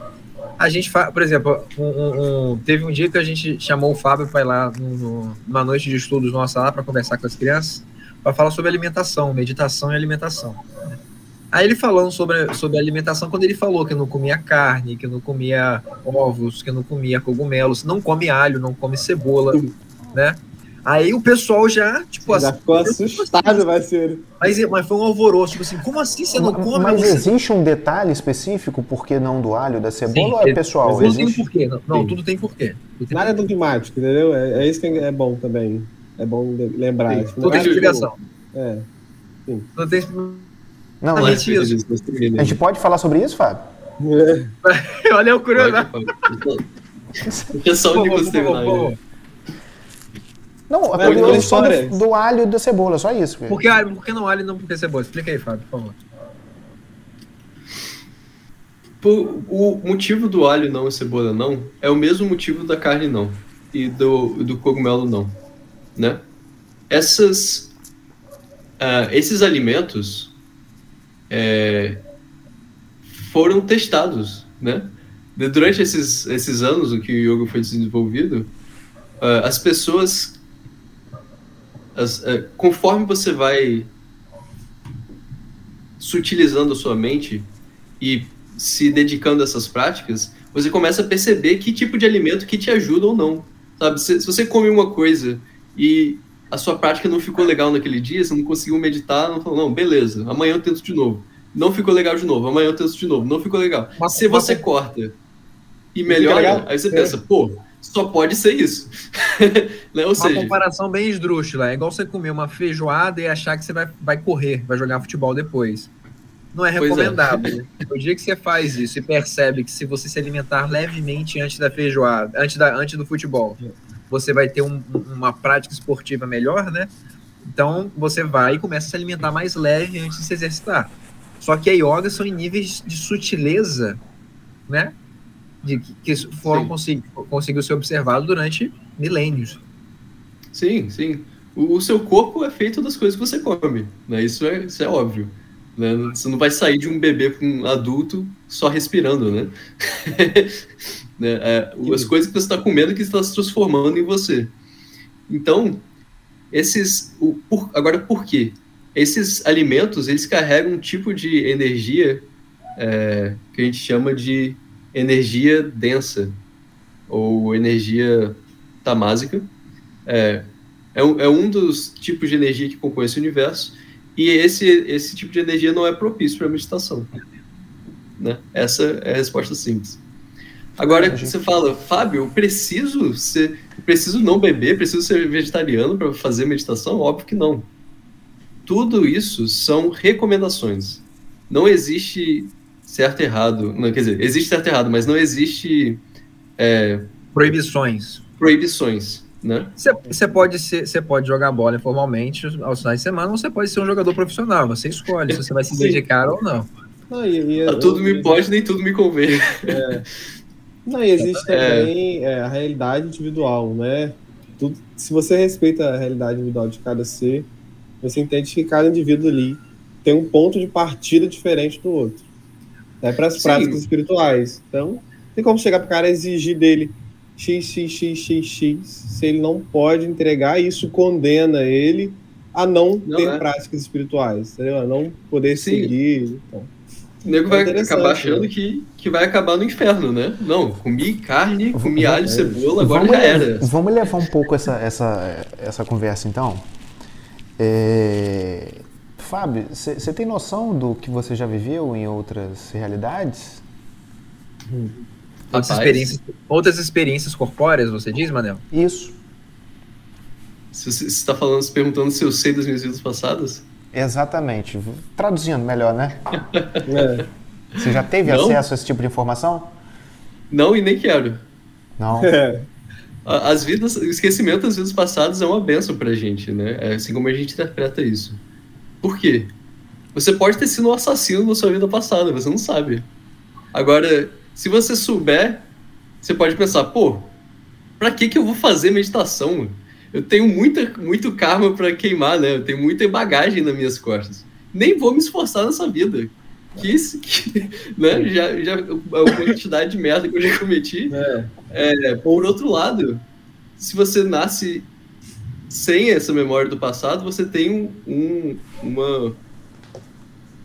a gente, por exemplo, um, um, teve um dia que a gente chamou o Fábio para ir lá no, numa noite de estudos nossa lá para conversar com as crianças, para falar sobre alimentação, meditação e alimentação. Né? Aí ele falando sobre, sobre alimentação, quando ele falou que não comia carne, que não comia ovos, que não comia cogumelos, não come alho, não come cebola, né? Aí o pessoal já, tipo assim. Já ficou assustado, vai ser. Mas, mas foi um alvoroço, tipo assim, como assim você não come? Mas você... existe um detalhe específico por que não do alho, da cebola Sim, ou é pessoal? Tudo existe? tem porquê. Não, não tudo tem porquê. Tudo Nada é dogmático, entendeu? É, é, isso que é bom também. É bom lembrar. Sim, tudo tem explicação. É. Sim. Não tem não, não é isso. A gente pode falar sobre isso, Fábio? É. Olha o curioso. O Nicolas terminar. Não, a evolução do, do, alho e da cebola, só isso. Por que, alho, por que não alho e não por que cebola? Explica aí, Fábio, por favor. Por, o motivo do alho não e cebola não é o mesmo motivo da carne não e do, do cogumelo não, né? Essas, uh, esses alimentos é, foram testados, né? Durante esses, esses anos o que o yoga foi desenvolvido, uh, as pessoas as, é, conforme você vai sutilizando a sua mente e se dedicando a essas práticas, você começa a perceber que tipo de alimento que te ajuda ou não. Sabe? Se, se você come uma coisa e a sua prática não ficou legal naquele dia, você não conseguiu meditar, não falou, não, beleza, amanhã eu tento de novo. Não ficou legal de novo, amanhã eu tento de novo, não ficou legal. Mas, se você mas... corta e melhora, aí você é. pensa, pô, só pode ser isso. né? Ou uma seja, comparação bem esdrúxula. É igual você comer uma feijoada e achar que você vai, vai correr, vai jogar futebol depois. Não é, é. recomendável. É. O dia que você faz isso e percebe que se você se alimentar levemente antes da feijoada, antes, da, antes do futebol, você vai ter um, uma prática esportiva melhor, né? Então você vai e começa a se alimentar mais leve antes de se exercitar. Só que a yoga são em níveis de sutileza, né? De que foram consegui, conseguiu ser observado durante milênios. Sim, sim. O, o, seu corpo é feito das coisas que você come, né? Isso é, isso é óbvio. Né? Você não vai sair de um bebê para um adulto só respirando, né? né? É, as coisas que você está comendo que está se transformando em você. Então, esses, o, por, agora por quê? Esses alimentos eles carregam um tipo de energia é, que a gente chama de energia densa, ou energia tamásica. É, é, um, é um dos tipos de energia que compõe esse universo, e esse, esse tipo de energia não é propício para meditação. Né? Essa é a resposta simples. Agora, você fala, Fábio, eu preciso ser, preciso não beber, preciso ser vegetariano para fazer meditação? Óbvio que não. Tudo isso são recomendações. Não existe certo e errado. Não, quer dizer, existe certo e errado, mas não existe. É, proibições. Proibições. Né? Você pode ser, você pode jogar bola informalmente aos finais de semana, ou você pode ser um jogador profissional. Você escolhe se você vai se dedicar ou não. não e, e, tudo me pode, nem tudo me convém. É. Não, e existe é. também é, a realidade individual, né? Tudo, se você respeita a realidade individual de cada ser, você entende que cada indivíduo ali tem um ponto de partida diferente do outro. É para as práticas espirituais. Então, tem como chegar para o cara e exigir dele x, x, x, x, x, se ele não pode entregar, isso condena ele a não, não ter é. práticas espirituais, entendeu? A não poder Sim. seguir. Então. O nego vai é acabar achando né? que, que vai acabar no inferno, né? Não, comi carne, comi alho, é. cebola, agora vamos já era. Vamos levar um pouco essa, essa, essa conversa então. É... Fábio, você tem noção do que você já viveu em outras realidades? Hum. Outras experiências, outras experiências corpóreas, você diz, Manel? Isso. Você está falando, se perguntando se eu sei das minhas vidas passadas? Exatamente. Traduzindo melhor, né? é. Você já teve Não? acesso a esse tipo de informação? Não, e nem quero. Não. É. As vidas, o esquecimento das vidas passadas é uma benção pra gente, né? É assim como a gente interpreta isso. Por quê? Você pode ter sido um assassino na sua vida passada, você não sabe. Agora, se você souber, você pode pensar, pô, pra que que eu vou fazer meditação? eu tenho muita, muito karma para queimar, né? Eu tenho muita bagagem nas minhas costas. Nem vou me esforçar nessa vida. Que isso, que, né? Já, já, a quantidade de merda que eu já cometi. É. É, por outro lado, se você nasce sem essa memória do passado, você tem um, um uma,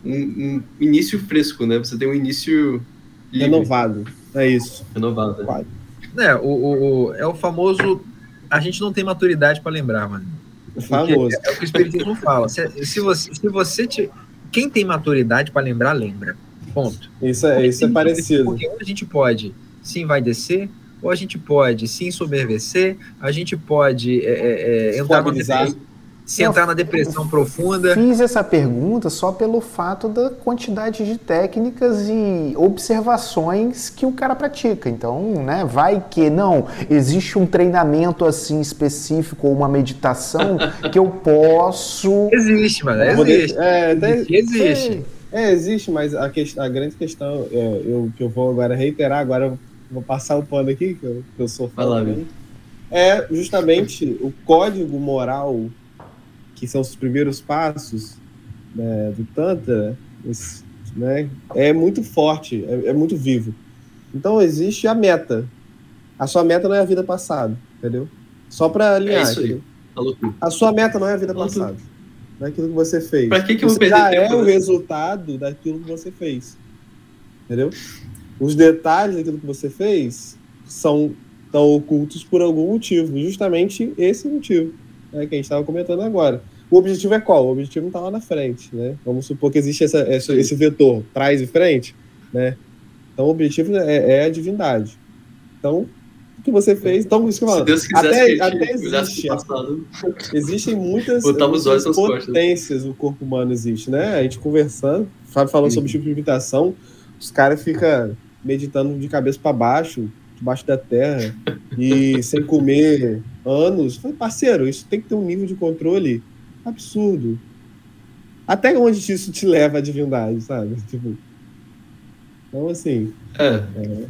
um, um, início fresco, né? Você tem um início livre. renovado. É isso. Renovado. É, é o, o, é o famoso a gente não tem maturidade para lembrar, mano. Famoso. É, é o que o Espiritismo fala. Se, se, você, se você te, quem tem maturidade para lembrar, lembra. Ponto. Isso é, isso é parecido. Porque a gente pode se envaidecer, ou a gente pode se ensoberbecer, a gente pode é, é, é entrar no se eu entrar na depressão profunda. Fiz essa pergunta só pelo fato da quantidade de técnicas e observações que o cara pratica. Então, né, vai que não existe um treinamento assim específico ou uma meditação que eu posso. Existe, mano. Existe. É, existe. existe. É, existe, mas a, que, a grande questão é, eu, que eu vou agora reiterar, agora eu vou passar o pano aqui, que eu, que eu sou fã. É justamente o código moral que são os primeiros passos né, do Tantra, né, é muito forte, é, é, muito vivo. Então existe a meta. A sua meta não é a vida passada, entendeu? Só para alinhar. É isso aí. A sua meta não é a vida Falou passada. Não é aquilo que você fez. Pra que, que eu você já é o resultado daquilo que você fez. Entendeu? Os detalhes daquilo que você fez são tão ocultos por algum motivo. Justamente esse motivo né, que a gente estava comentando agora. O objetivo é qual? O objetivo não está lá na frente, né? Vamos supor que existe essa, essa, esse vetor, trás e frente, né? Então, o objetivo é, é a divindade. Então, o que você fez... Então, isso que eu falo. Até, até existe... Existem muitas, muitas potências o corpo humano existe, né? A gente conversando, Fábio falando Sim. sobre tipo de imitação, os caras ficam meditando de cabeça para baixo, debaixo da terra, e sem comer anos. Falei, parceiro, isso tem que ter um nível de controle absurdo. Até onde isso te leva à divindade, sabe? Tipo, então, assim. É. é,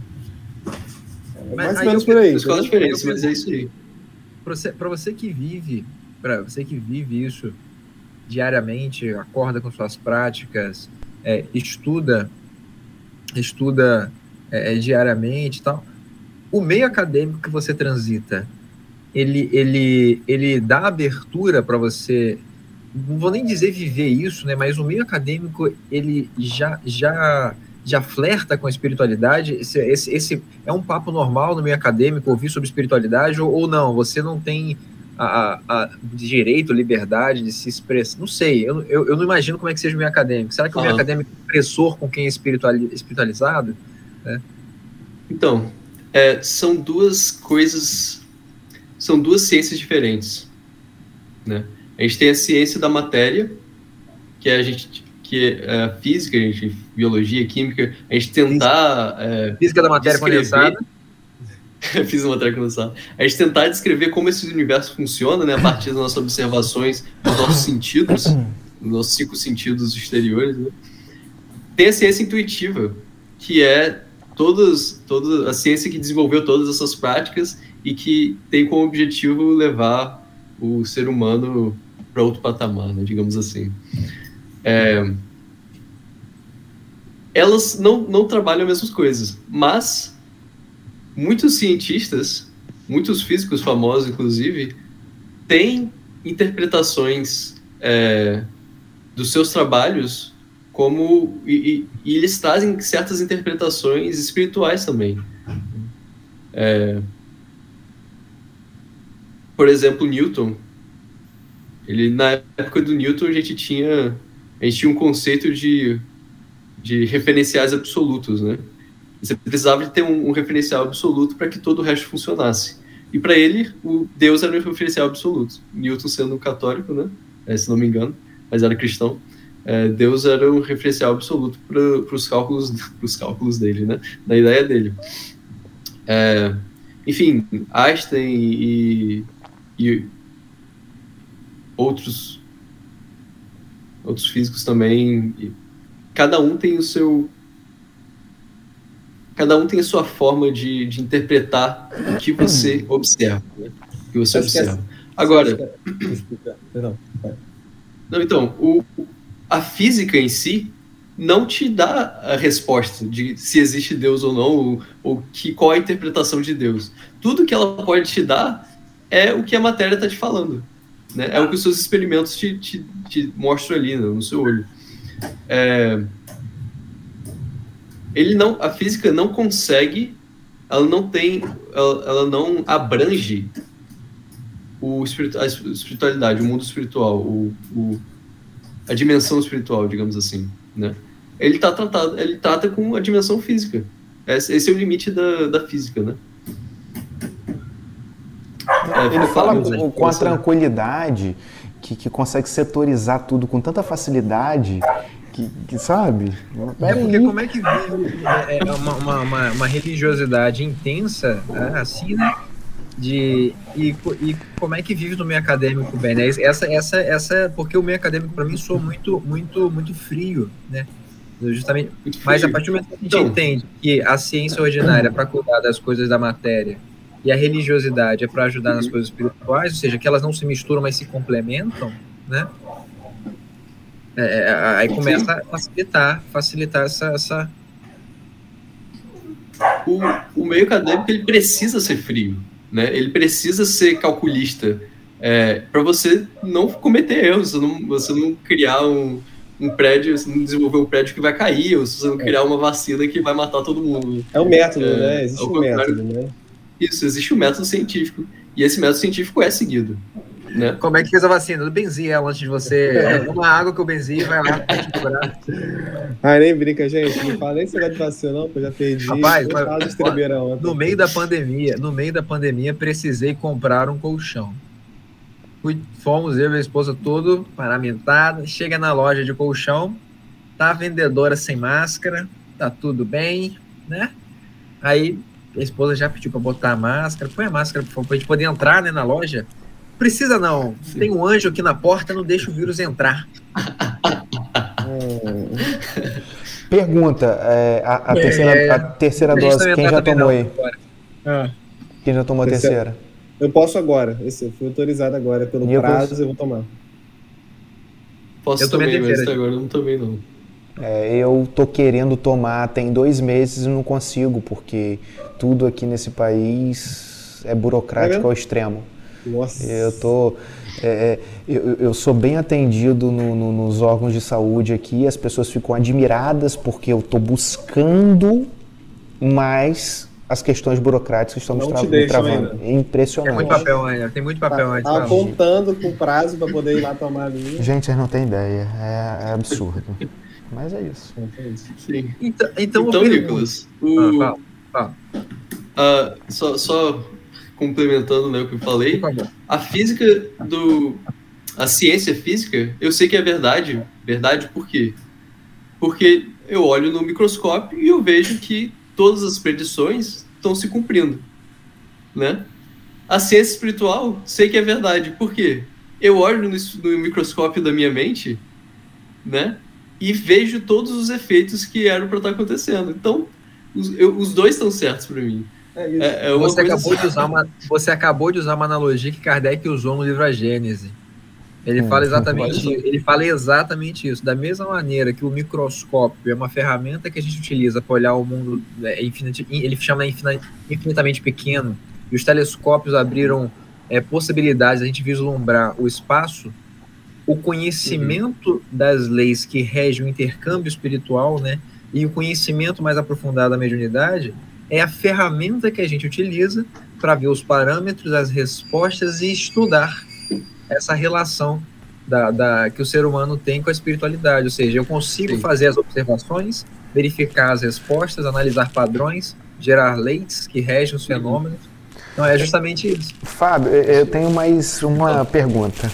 é mais ou menos por aí. Escola diferente, mas é isso aí. Para você, você que vive, para você que vive isso diariamente, acorda com suas práticas, é, estuda, estuda é, é diariamente e tal, o meio acadêmico que você transita, ele, ele, ele dá abertura para você, não vou nem dizer viver isso, né, mas o meio acadêmico, ele já, já já flerta com a espiritualidade? Esse, esse, esse, é um papo normal no meio acadêmico ouvir sobre espiritualidade ou, ou não? Você não tem a, a, direito, liberdade de se expressar? Não sei, eu, eu, eu, não imagino como é que seja o meio acadêmico. Será que o meio acadêmico é opressor com quem é espiritualizado? É. Então, é, são duas coisas, são duas ciências diferentes. Né? A gente tem a ciência da matéria, que é a gente que é a física, a gente, biologia, química, a gente tentar é, física da matéria condensada. Fiz uma matéria condensada. A gente tentar descrever como esse universo funciona, né, a partir das nossas observações dos nossos sentidos, dos nossos cinco sentidos exteriores. Né? Tem a ciência intuitiva, que é todas, toda a ciência que desenvolveu todas essas práticas e que tem como objetivo levar o ser humano para outro patamar, né, digamos assim. É, elas não, não trabalham as mesmas coisas, mas muitos cientistas, muitos físicos famosos, inclusive, têm interpretações é, dos seus trabalhos como e, e, eles trazem certas interpretações espirituais também. É, por exemplo, Newton. Ele na época do Newton a gente tinha a gente tinha um conceito de, de referenciais absolutos, né? Você precisava de ter um, um referencial absoluto para que todo o resto funcionasse. E para ele, o Deus era um referencial absoluto. Newton sendo católico, né? É, se não me engano, mas era cristão. É, Deus era um referencial absoluto para os cálculos, pros cálculos dele, né? Da ideia dele. É, enfim, Einstein e, e outros outros físicos também. Cada um tem o seu. Cada um tem a sua forma de, de interpretar o que você observa. Né? O que você Acho observa. Que é... Agora. Não, então, o, a física em si não te dá a resposta de se existe Deus ou não, ou, ou que, qual a interpretação de Deus. Tudo que ela pode te dar é o que a matéria está te falando. Né? É o que os seus experimentos te, te, te mostram ali né, no seu olho. É, ele não, a física não consegue, ela não tem, ela, ela não abrange o espiritu, a espiritualidade, o mundo espiritual, o, o, a dimensão espiritual, digamos assim, né? Ele tá tratado, ele trata com a dimensão física. Esse, é o limite da, da física, né? É, ele fala com, com a tranquilidade que, que consegue setorizar tudo com tanta facilidade que, que, sabe? É porque como é que vive é, é uma, uma, uma, religiosidade intensa, né, assim, né? De, e, e como é que vive no meio acadêmico bem, né? Essa, essa, essa, porque o meio acadêmico para mim soa muito, muito, muito frio, né? Justamente, mas a partir do momento que a gente então, entende que a ciência ordinária é para cuidar das coisas da matéria e a religiosidade é para ajudar nas coisas espirituais, ou seja, que elas não se misturam, mas se complementam, né? É, é aí começa a facilitar, facilitar essa, essa... O, o meio acadêmico ele precisa ser frio, né? Ele precisa ser calculista é, para você não cometer erros, você não, você não criar um, um prédio, você não desenvolver um prédio que vai cair, ou você não criar uma vacina que vai matar todo mundo. É o método, é, né? Existe um método, né? Isso, existe um método científico. E esse método científico é seguido. Né? Como é que fez a vacina? Do Benzia, antes de você. É. Uma água que o Benzia vai lá pra te curar. Ai, nem brinca, gente. Não fala nem esse negócio de vacina, não, que eu já perdi. Rapaz, mas, no meio da pandemia, no meio da pandemia, precisei comprar um colchão. Fui, fomos, eu e a esposa, todo paramentado. Chega na loja de colchão, tá a vendedora sem máscara, tá tudo bem, né? Aí a esposa já pediu para botar a máscara. Põe a máscara, por favor, pra gente poder entrar né, na loja. Precisa não. Sim. Tem um anjo aqui na porta, não deixa o vírus entrar. Pergunta: é, a, a, terceira, é, a terceira dose, quem já tomou aí? Ah. Quem já tomou a terceira? Eu posso agora. Esse, eu fui autorizado agora. Pelo e prazo, eu, eu vou tomar. Posso eu tomei, mas até agora eu não tomei, não. É, eu tô querendo tomar tem dois meses e não consigo, porque tudo aqui nesse país é burocrático é ao extremo. Nossa. Eu tô. É, é, eu, eu, sou bem atendido no, no, nos órgãos de saúde aqui, as pessoas ficam admiradas porque eu estou buscando mais as questões burocráticas estão me, tra me travando. Ainda. É impressionante. Tem muito papel ainda, tem muito papel tá, ainda. Tá apontando com prazo para poder ir lá tomar a linha. Gente, vocês não têm ideia, é, é absurdo. Mas é isso. Sim. Então, então, então Nicolas, o... ah, fala, fala. Uh, só, só complementando né, o que eu falei, a física do. A ciência física, eu sei que é verdade. Verdade por quê? Porque eu olho no microscópio e eu vejo que todas as predições estão se cumprindo, né? A ciência espiritual, sei que é verdade. Por quê? Eu olho no, no microscópio da minha mente, né? E vejo todos os efeitos que eram para estar tá acontecendo. Então, os, eu, os dois estão certos para mim. É, é, é você, acabou assim. de usar uma, você acabou de usar uma analogia que Kardec usou no livro A Gênese. Ele hum, fala exatamente, ele fala exatamente isso. Da mesma maneira que o microscópio é uma ferramenta que a gente utiliza para olhar o mundo, é, infinit, ele chama infinitamente pequeno, e os telescópios abriram é, possibilidades de a gente vislumbrar o espaço. O conhecimento uhum. das leis que regem o intercâmbio espiritual, né, e o conhecimento mais aprofundado da mediunidade é a ferramenta que a gente utiliza para ver os parâmetros, as respostas e estudar essa relação da, da, que o ser humano tem com a espiritualidade. Ou seja, eu consigo Sim. fazer as observações, verificar as respostas, analisar padrões, gerar leis que regem os fenômenos. Então é justamente isso. Fábio, eu tenho mais uma pergunta.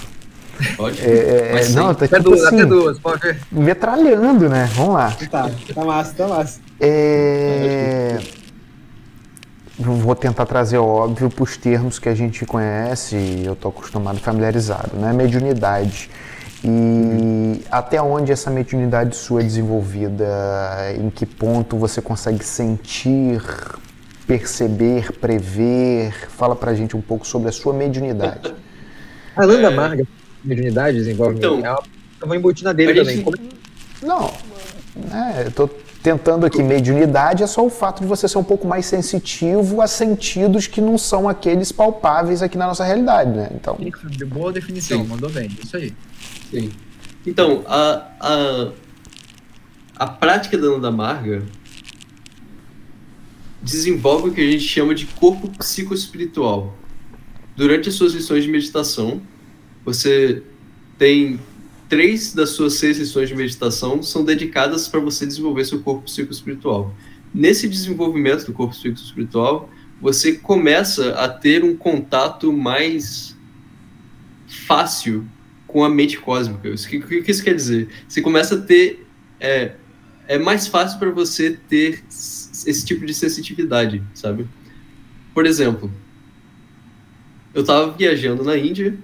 Pode? É, é, não, tá tipo duas, assim, duas, pode ver. metralhando, né? Vamos lá. Tá, tá massa, tá massa. É vou tentar trazer óbvio para os termos que a gente conhece e eu estou acostumado, familiarizado, né? Mediunidade. E uhum. até onde essa mediunidade sua é desenvolvida? Em que ponto você consegue sentir, perceber, prever? Fala pra gente um pouco sobre a sua mediunidade. A Landa é... Marga, mediunidade desenvolve. Então, é uma embutina dele também. Gente... Não, é, eu tô tentando aqui mediunidade é só o fato de você ser um pouco mais sensitivo a sentidos que não são aqueles palpáveis aqui na nossa realidade, né? Então. Boa definição, Sim. mandou bem, isso aí. Sim. Então, a, a, a prática da Nanda Marga desenvolve o que a gente chama de corpo psicoespiritual. Durante as suas lições de meditação, você tem três das suas seis sessões de meditação são dedicadas para você desenvolver seu corpo psicoespiritual. Nesse desenvolvimento do corpo psicoespiritual, você começa a ter um contato mais fácil com a mente cósmica. O que, que, que isso quer dizer? Você começa a ter. É, é mais fácil para você ter esse tipo de sensitividade, sabe? Por exemplo, eu estava viajando na Índia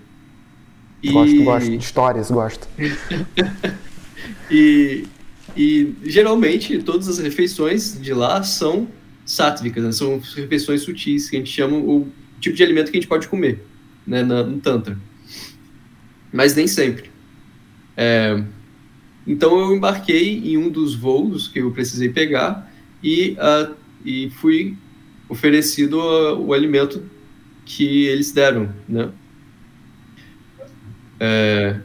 e... Gosto, gosto. Histórias, gosto. e, e geralmente todas as refeições de lá são sáttvicas, né? são refeições sutis, que a gente chama o tipo de alimento que a gente pode comer né? Na, no Tantra. Mas nem sempre. É, então eu embarquei em um dos voos que eu precisei pegar e, uh, e fui oferecido uh, o alimento que eles deram, né? É...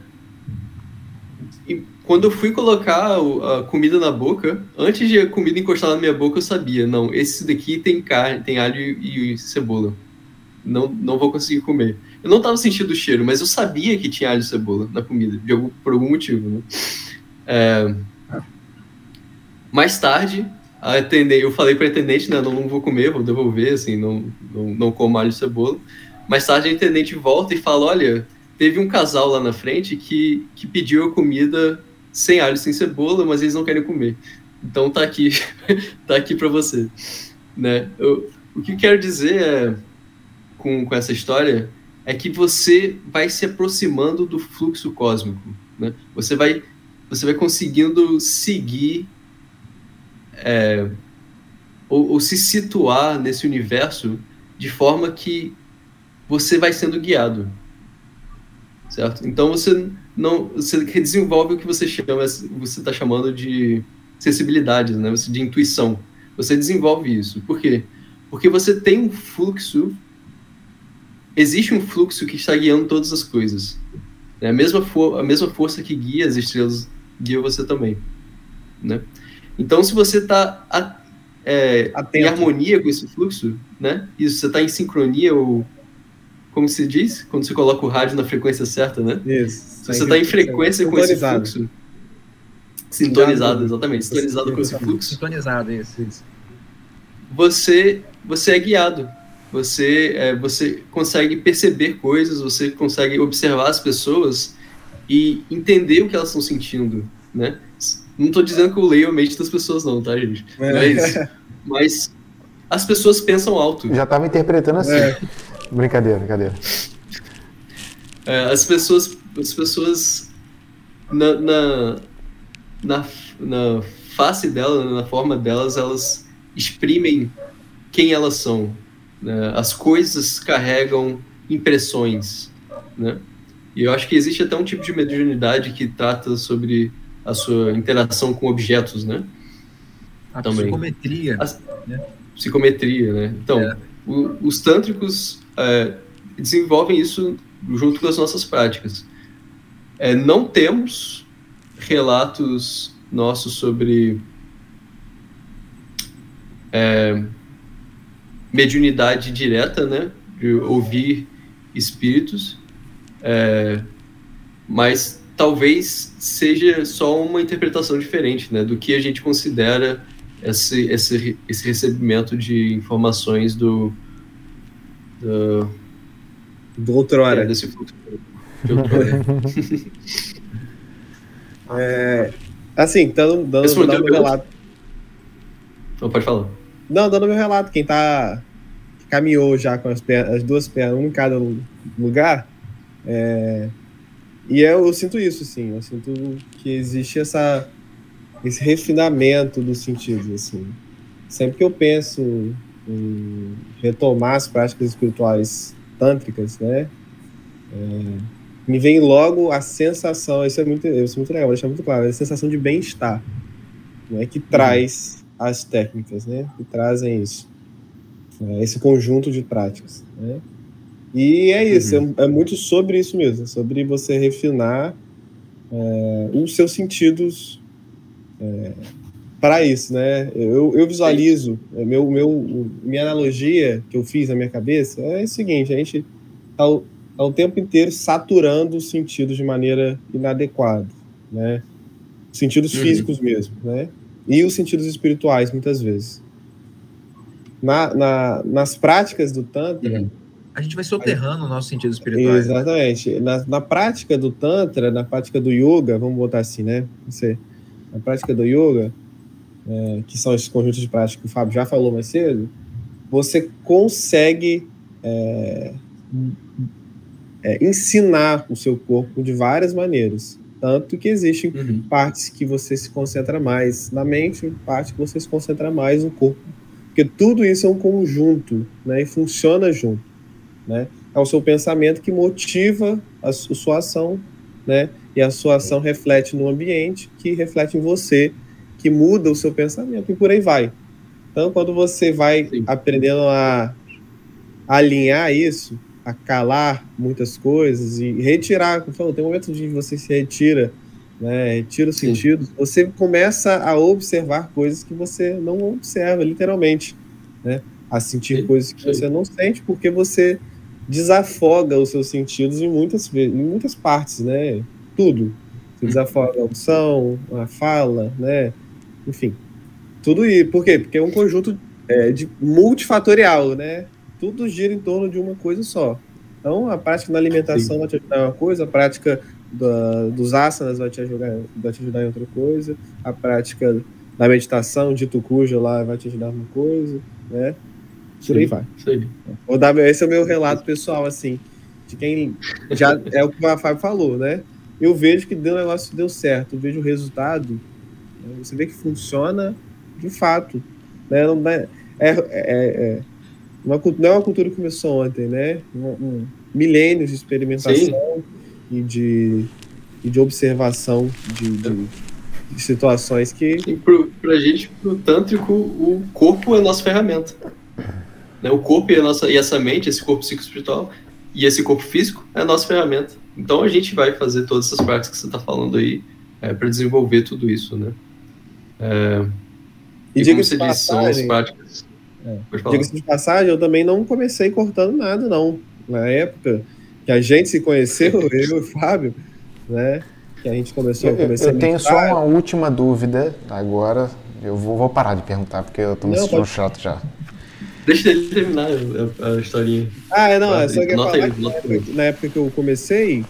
E quando eu fui colocar a comida na boca, antes de a comida encostar na minha boca, eu sabia, não, esse daqui tem carne, tem alho e, cebola. Não, não vou conseguir comer. Eu não estava sentindo o cheiro, mas eu sabia que tinha alho e cebola na comida, de algum, por algum motivo, né? É... Mais tarde, atendente, eu falei para a atendente, né, não, não vou comer, vou devolver, assim, não, não, não como alho e cebola. Mais tarde a atendente volta e fala, olha, teve um casal lá na frente que, que pediu a comida sem alho, sem cebola, mas eles não querem comer. Então tá aqui, tá aqui para você, né? Eu, o que eu quero dizer é, com, com essa história é que você vai se aproximando do fluxo cósmico, né? Você vai, você vai conseguindo seguir é, ou, ou se situar nesse universo de forma que você vai sendo guiado, certo? Então você não você desenvolve o que você chama você está chamando de sensibilidades, né? De intuição. Você desenvolve isso. Por quê? Porque você tem um fluxo existe um fluxo que está guiando todas as coisas. Né? A, mesma for a mesma força que guia as estrelas guia você também. Né? Então, se você está é, em harmonia com esse fluxo, né? Isso, você está em sincronia ou como se diz? Quando você coloca o rádio na frequência certa, né? Isso. Se você está em frequência com esse fluxo. Sintonizado, exatamente. Sintonizado com esse fluxo. Sintonizado, isso, isso. Você, você é guiado. Você, é, você consegue perceber coisas, você consegue observar as pessoas e entender o que elas estão sentindo, né? Não estou dizendo que eu leio a mente das pessoas, não, tá, gente? É. Mas, mas as pessoas pensam alto. Já estava interpretando assim. É. Brincadeira, brincadeira. É, as pessoas, as pessoas na, na, na, na face delas, na forma delas, elas exprimem quem elas são. Né? As coisas carregam impressões, né? E eu acho que existe até um tipo de mediunidade que trata sobre a sua interação com objetos, né? A Também. psicometria. A, né? Psicometria, né? Então, é. o, os tântricos é, desenvolvem isso junto com as nossas práticas. É, não temos relatos nossos sobre é, mediunidade direta, né? De ouvir espíritos, é, mas talvez seja só uma interpretação diferente, né? Do que a gente considera esse, esse, esse recebimento de informações do do, do outrora. É, desse de outrora. é, assim, dando, dando, dando meu relato. Então, pode falar. Não, dando meu relato, quem tá caminhou já com as, pernas, as duas pernas, um em cada lugar, é, e eu, eu, sinto isso, sim, eu sinto que existe essa, esse refinamento dos sentidos, assim. Sempre que eu penso retomar as práticas espirituais tântricas, né? É, me vem logo a sensação, isso é muito, isso é muito legal, vou deixar muito claro, a sensação de bem-estar, né? Que traz uhum. as técnicas, né? Que trazem isso, é, esse conjunto de práticas, né? E é isso, uhum. é, é, muito sobre isso mesmo, sobre você refinar é, os seus sentidos é, para isso, né? Eu, eu visualizo, é, meu, meu, minha analogia que eu fiz na minha cabeça é o seguinte: a gente está o, tá o tempo inteiro saturando os sentidos de maneira inadequada, né? Sentidos uhum. físicos mesmo, né? E os sentidos espirituais, muitas vezes. Na, na, nas práticas do Tantra. Uhum. A gente vai soterrando o nosso sentido espiritual. Exatamente. Na, na prática do Tantra, na prática do Yoga, vamos botar assim, né? Você, na prática do Yoga, é, que são esses conjuntos de práticas que o Fábio já falou mais cedo, você consegue é, é, ensinar o seu corpo de várias maneiras. Tanto que existem uhum. partes que você se concentra mais na mente, partes que você se concentra mais no corpo. Porque tudo isso é um conjunto, né? E funciona junto, né? É o seu pensamento que motiva a, a sua ação, né? E a sua ação reflete no ambiente, que reflete em você, que muda o seu pensamento e por aí vai. Então, quando você vai Sim. aprendendo a, a alinhar isso, a calar muitas coisas e retirar, como falou, tem um momento de você se retira, né, retira os Sim. sentidos, você começa a observar coisas que você não observa, literalmente, né, a sentir Sim. coisas que você não sente, porque você desafoga os seus sentidos em muitas, em muitas partes, né, tudo. Você desafoga a audição, a fala, né, enfim. Tudo isso. Por quê? Porque é um conjunto é, de multifatorial, né? Tudo gira em torno de uma coisa só. Então, a prática na alimentação Sim. vai te ajudar em uma coisa, a prática da, dos asanas vai te, ajudar, vai te ajudar em outra coisa, a prática da meditação, de tucuja lá, vai te ajudar em uma coisa, né? Por aí vai. Sim. Vou dar, esse é o meu relato pessoal, assim, de quem já é o que o Fábio falou, né? Eu vejo que deu negócio deu certo, eu vejo o resultado você vê que funciona de fato. Né? Não, é, é, é, uma, não é uma cultura que começou ontem, né? Um, um milênios de experimentação Sim. e de, e de observação de, de, de situações que. Para a gente, pro tântrico, o corpo é a nossa ferramenta. Né? O corpo e, a nossa, e essa mente, esse corpo psicoespiritual e esse corpo físico é a nossa ferramenta. Então a gente vai fazer todas essas práticas que você está falando aí é, para desenvolver tudo isso, né? É, e, e diga se passagem, práticas. É. Diga-se de passagem, eu também não comecei cortando nada, não. Na época que a gente se conheceu, eu e o Fábio, né? Que a gente começou eu, eu, eu tenho só uma última dúvida agora. Eu vou, vou, parar de perguntar, porque eu tô me sentindo chato já. Deixa ele terminar a, a, historinha. Ah, é, não, é só que, falar aí, que na, época, na, época, que eu comecei,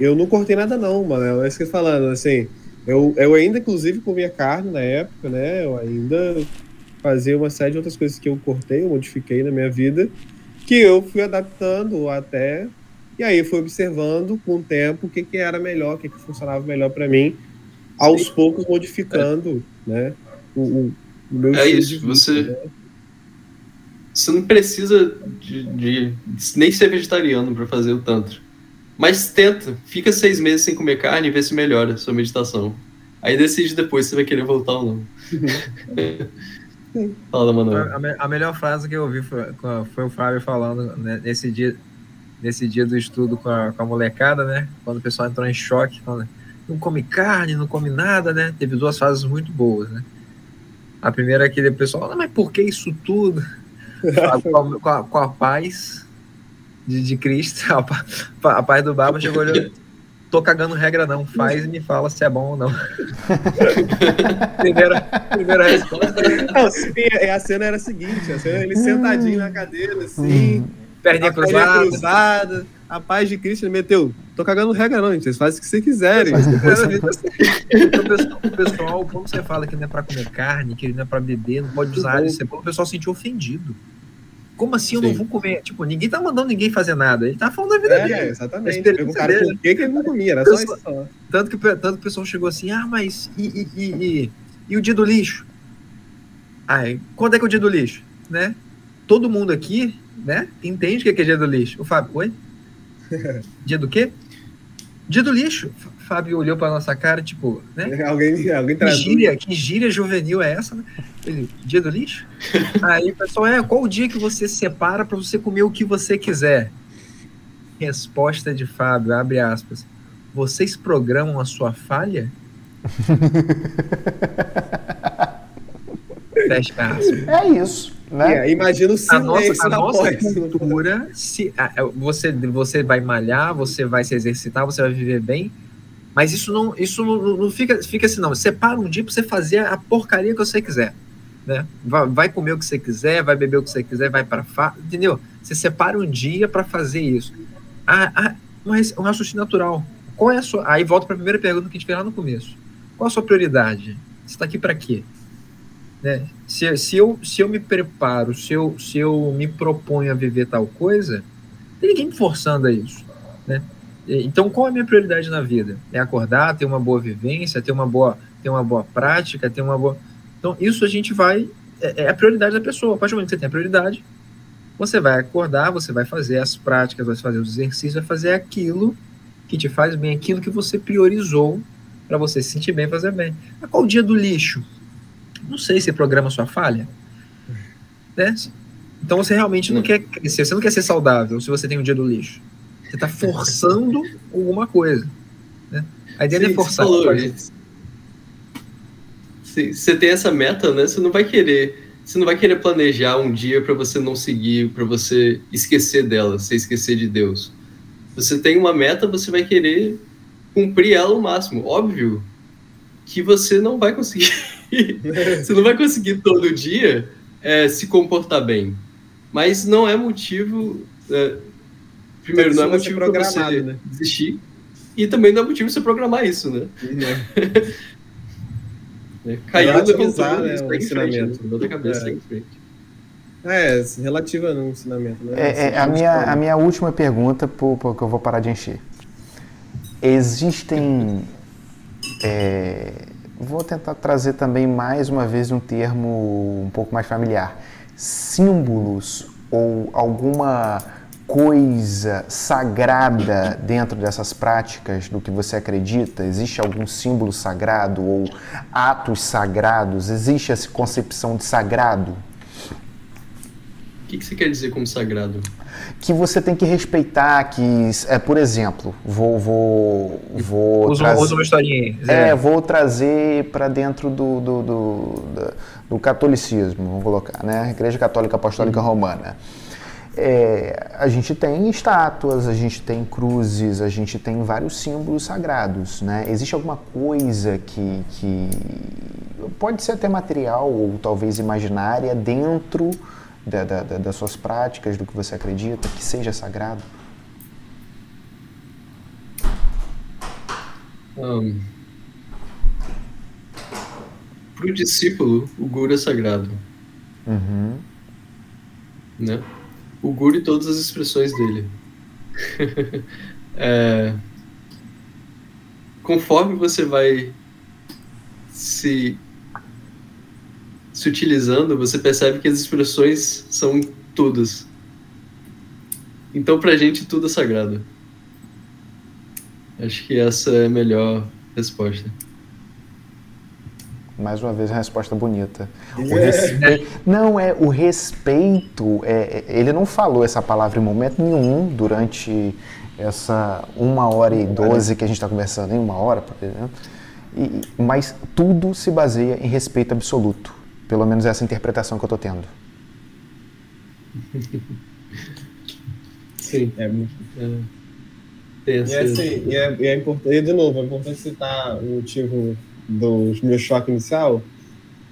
eu não cortei nada não, mano. É isso que eu falando, assim, eu, eu ainda, inclusive, comia carne na época, né? Eu ainda fazia uma série de outras coisas que eu cortei, eu modifiquei na minha vida, que eu fui adaptando até. E aí fui observando com o tempo o que, que era melhor, o que, que funcionava melhor para mim, aos poucos modificando, é. né? O, o, o meu é isso, vida, você. Né? Você não precisa de, de, nem ser vegetariano para fazer o Tantra. Mas tenta, fica seis meses sem comer carne e vê se melhora a sua meditação. Aí decide depois se vai querer voltar ou não. Fala, Manuel. A, a, melhor frase que eu ouvi foi, foi o Fábio falando né, nesse dia nesse dia do estudo com a, com a molecada, né? Quando o pessoal entrou em choque, falando, não come carne, não come nada, né? Teve duas fases muito boas, né? A primeira é que o pessoal, ah, mas por que isso tudo? com, a, com a paz de, de Cristo, a, a paz do Baba chegou olhando. Tô cagando regra, não. Faz e me fala se é bom ou não. primeira, primeira resposta. Não, sim, é, a cena era a seguinte: a cena, ele sentadinho na cadeira, assim, hum. perninha cruzada. cruzada. A paz de Cristo ele meteu. Tô cagando regra, não, gente. Vocês fazem o que vocês quiserem. então, o pessoal, o pessoal, quando você fala que não é pra comer carne, que não é pra beber, não pode usar isso, o pessoal se sentiu ofendido. Como assim eu Sim. não vou comer? Tipo, ninguém tá mandando ninguém fazer nada. Ele tá falando da vida é, dele. Exatamente. Perguntaram por que, que ele não comia, era só isso. Só. Tanto que, tanto que o pessoal chegou assim, ah, mas e, e, e, e, e o dia do lixo? Ai, quando é que é o dia do lixo? Né? Todo mundo aqui, né, entende o que é dia do lixo. O Fábio, oi? dia do quê? Dia do lixo. Fábio olhou para nossa cara, tipo, né? Alguém, alguém que gíria, que gíria juvenil é essa, né? Ele, dia do lixo? Aí o pessoal, é, qual o dia que você separa para você comer o que você quiser? Resposta de Fábio, abre aspas. Vocês programam a sua falha? Fecha aspas. É isso. Né? É, imagina o silêncio a nossa, a nossa cultura, se, a, você, você vai malhar, você vai se exercitar, você vai viver bem, mas isso não, isso não, não fica, fica assim, não. Separa um dia para você fazer a porcaria que você quiser. Né? Vai, vai, comer o que você quiser, vai beber o que você quiser, vai para fa... entendeu? Você separa um dia para fazer isso. Ah, ah, mas um raciocínio natural. Qual é a sua? Aí volta para a primeira pergunta que a gente fez lá no começo. Qual a sua prioridade? Você está aqui para quê? Né? Se, se, eu, se eu me preparo, se eu, se eu me proponho a viver tal coisa, tem ninguém me forçando a isso. Né? Então, qual é a minha prioridade na vida? É acordar, ter uma boa vivência, ter uma boa, ter uma boa prática, ter uma boa. Então, isso a gente vai. É, é a prioridade da pessoa. A partir do momento que você tem a prioridade, você vai acordar, você vai fazer as práticas, vai fazer os exercícios, vai fazer aquilo que te faz bem, aquilo que você priorizou para você se sentir bem, fazer bem. Mas qual o dia do lixo? Não sei se programa sua falha. Né? Então você realmente não quer crescer, você não quer ser saudável se você tem um dia do lixo. Você está forçando alguma coisa. Né? A ideia Sim, é forçar. Você tem essa meta, né? Você não vai querer. Você não vai querer planejar um dia para você não seguir, para você esquecer dela, você esquecer de Deus. Você tem uma meta, você vai querer cumprir ela ao máximo. Óbvio que você não vai conseguir. você não vai conseguir todo dia é, se comportar bem. Mas não é motivo. É, primeiro, não é motivo para você né? desistir. E também não é motivo você programar isso, né? é. Caiu do controle, né, o ensinamento. Frente, cabeça, é. frente. É, relativa no ensinamento. Né? É, é a, minha, a minha última pergunta, porque eu vou parar de encher. Existem. É, vou tentar trazer também mais uma vez um termo um pouco mais familiar. Símbolos ou alguma coisa sagrada dentro dessas práticas do que você acredita? Existe algum símbolo sagrado ou atos sagrados? Existe essa concepção de sagrado? O que, que você quer dizer como sagrado? Que você tem que respeitar, que, é, por exemplo, vou. vou, vou usa, trazer, usa uma historinha aí. É, vou trazer para dentro do, do, do, do, do catolicismo, vamos colocar, né? Igreja Católica Apostólica uhum. Romana. É, a gente tem estátuas, a gente tem cruzes, a gente tem vários símbolos sagrados. Né? Existe alguma coisa que, que pode ser até material ou talvez imaginária dentro da, da, das suas práticas, do que você acredita, que seja sagrado? Um, Para o discípulo, o guru é sagrado. Uhum. Né? O Guru e todas as expressões dele. é, conforme você vai se, se utilizando, você percebe que as expressões são todas. Então, pra gente, tudo é sagrado. Acho que essa é a melhor resposta. Mais uma vez, uma resposta bonita. É. Não, é o respeito. É, é, ele não falou essa palavra em momento nenhum durante essa uma hora e doze que a gente está conversando, em uma hora, por exemplo. E, mas tudo se baseia em respeito absoluto. Pelo menos essa interpretação que eu estou tendo. Sim. É, é, e, assim, e, é, e é importante, e de novo, é importante citar o motivo do meu choque inicial,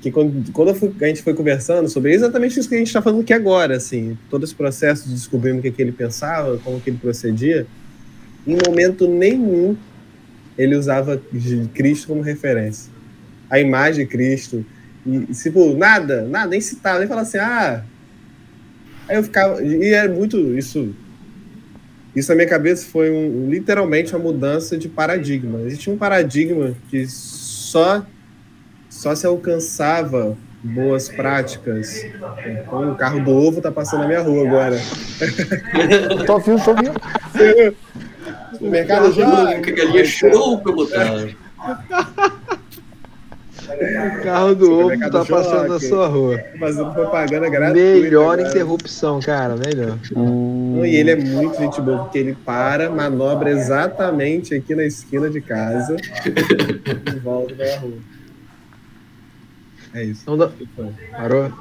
que quando, quando fui, a gente foi conversando sobre exatamente isso que a gente está falando aqui agora, assim, todo esse processo de descobrindo o que, que ele pensava, como que ele procedia, em momento nenhum ele usava Cristo como referência. A imagem de Cristo. E, tipo, nada, nada, nem citava, nem falava assim, ah. Aí eu ficava. E é muito. Isso isso na minha cabeça foi um, literalmente uma mudança de paradigma. Existia um paradigma que só, só se alcançava boas práticas. Então, o carro do ovo tá passando na minha rua agora. tô ouvindo, tô ouvindo. O mercado já. Galinha show pra botar. O carro do ovo tá passando na sua rua. Fazendo propaganda gratuita. Melhor cara. interrupção, cara, melhor. Hum. E ele é muito gente boa, porque ele para, manobra exatamente aqui na esquina de casa e volta pra rua. É isso. Não dá... Parou?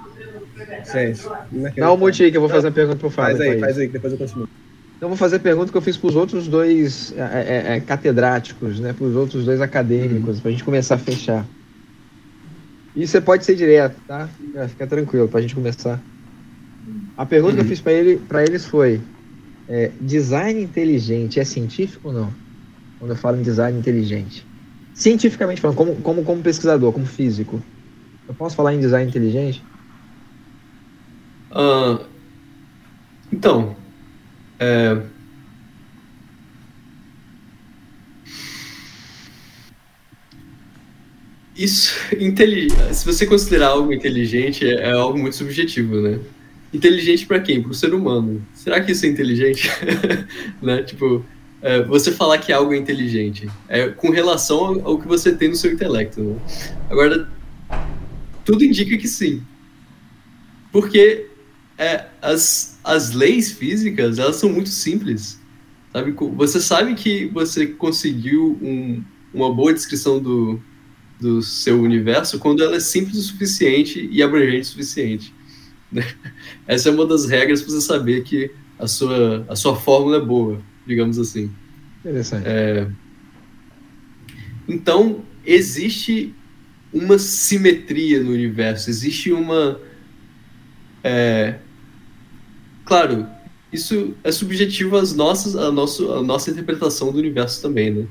Gente, dá um monte aí que eu vou fazer uma pergunta pro Fábio. Faz aí, faz aí, que depois eu continuo. Então vou fazer a pergunta que eu fiz para os outros dois é, é, é, catedráticos, né, para os outros dois acadêmicos, para a gente começar a fechar. E você pode ser direto, tá? Fica tranquilo pra gente começar. A pergunta uhum. que eu uhum. fiz para ele, eles foi: é, design inteligente é científico ou não? Quando eu falo em design inteligente. Cientificamente falando, como, como, como pesquisador, como físico. Eu posso falar em design inteligente? Uh, então, é, Isso, se você considerar algo inteligente, é, é algo muito subjetivo, né? Inteligente para quem? Para o ser humano. Será que isso é inteligente? né? Tipo, é, você falar que algo é inteligente é com relação ao, que você tem no seu intelecto. Né? Agora, tudo indica que sim. Porque é, as, as leis físicas, elas são muito simples. Sabe? Você sabe que você conseguiu um, uma boa descrição do, do seu universo quando ela é simples o suficiente e abrangente o suficiente. Né? Essa é uma das regras para você saber que a sua, a sua fórmula é boa, digamos assim. Interessante. É... Então, existe uma simetria no universo, existe uma. É... Claro, isso é subjetivo às nossas, a, nosso, a nossa interpretação do universo também, né?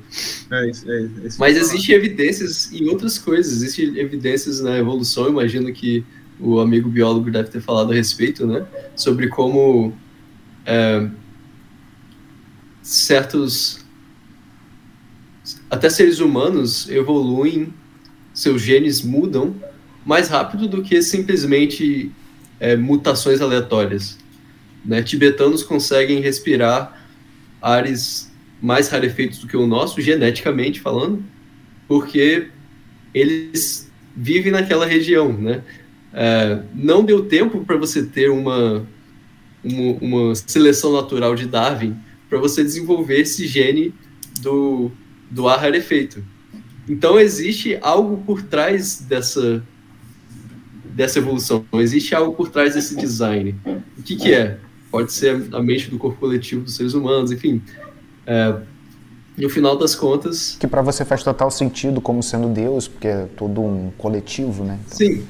É isso, é isso. Mas existem evidências em outras coisas, existem evidências na evolução, imagino que o amigo biólogo deve ter falado a respeito, né? Sobre como é, certos até seres humanos evoluem, seus genes mudam mais rápido do que simplesmente é, mutações aleatórias. Né? Tibetanos conseguem respirar ares mais rarefeitos do que o nosso, geneticamente falando, porque eles vivem naquela região, né? É, não deu tempo para você ter uma uma, uma seleção natural de Darwin para você desenvolver esse gene do, do ar rarefeito. Então existe algo por trás dessa dessa evolução, existe algo por trás desse design. O que, que é? Pode ser a mente do corpo coletivo dos seres humanos, enfim. É, no final das contas. Que para você faz total sentido como sendo Deus, porque é todo um coletivo, né? Então... Sim.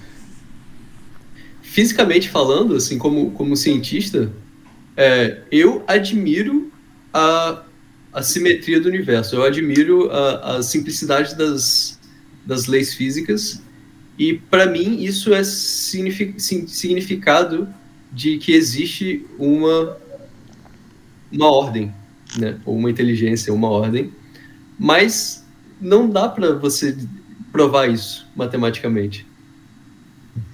Fisicamente falando, assim, como, como cientista, é, eu admiro a, a simetria do universo, eu admiro a, a simplicidade das, das leis físicas, e para mim isso é significado de que existe uma, uma ordem, né? ou uma inteligência, uma ordem, mas não dá para você provar isso matematicamente.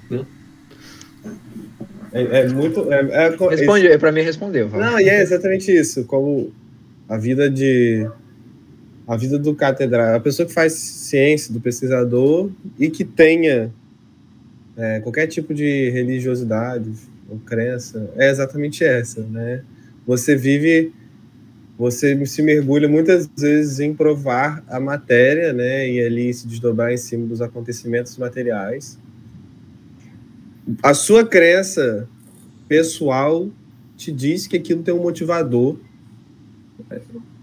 Né? É, é, muito. É, é, Responde, é, para mim respondeu. Não, e é exatamente isso. Como a vida de. A vida do catedrático, a pessoa que faz ciência, do pesquisador, e que tenha é, qualquer tipo de religiosidade ou crença, é exatamente essa, né? Você vive você se mergulha muitas vezes em provar a matéria, né, e ali se desdobrar em cima dos acontecimentos materiais. A sua crença pessoal te diz que aquilo tem um motivador.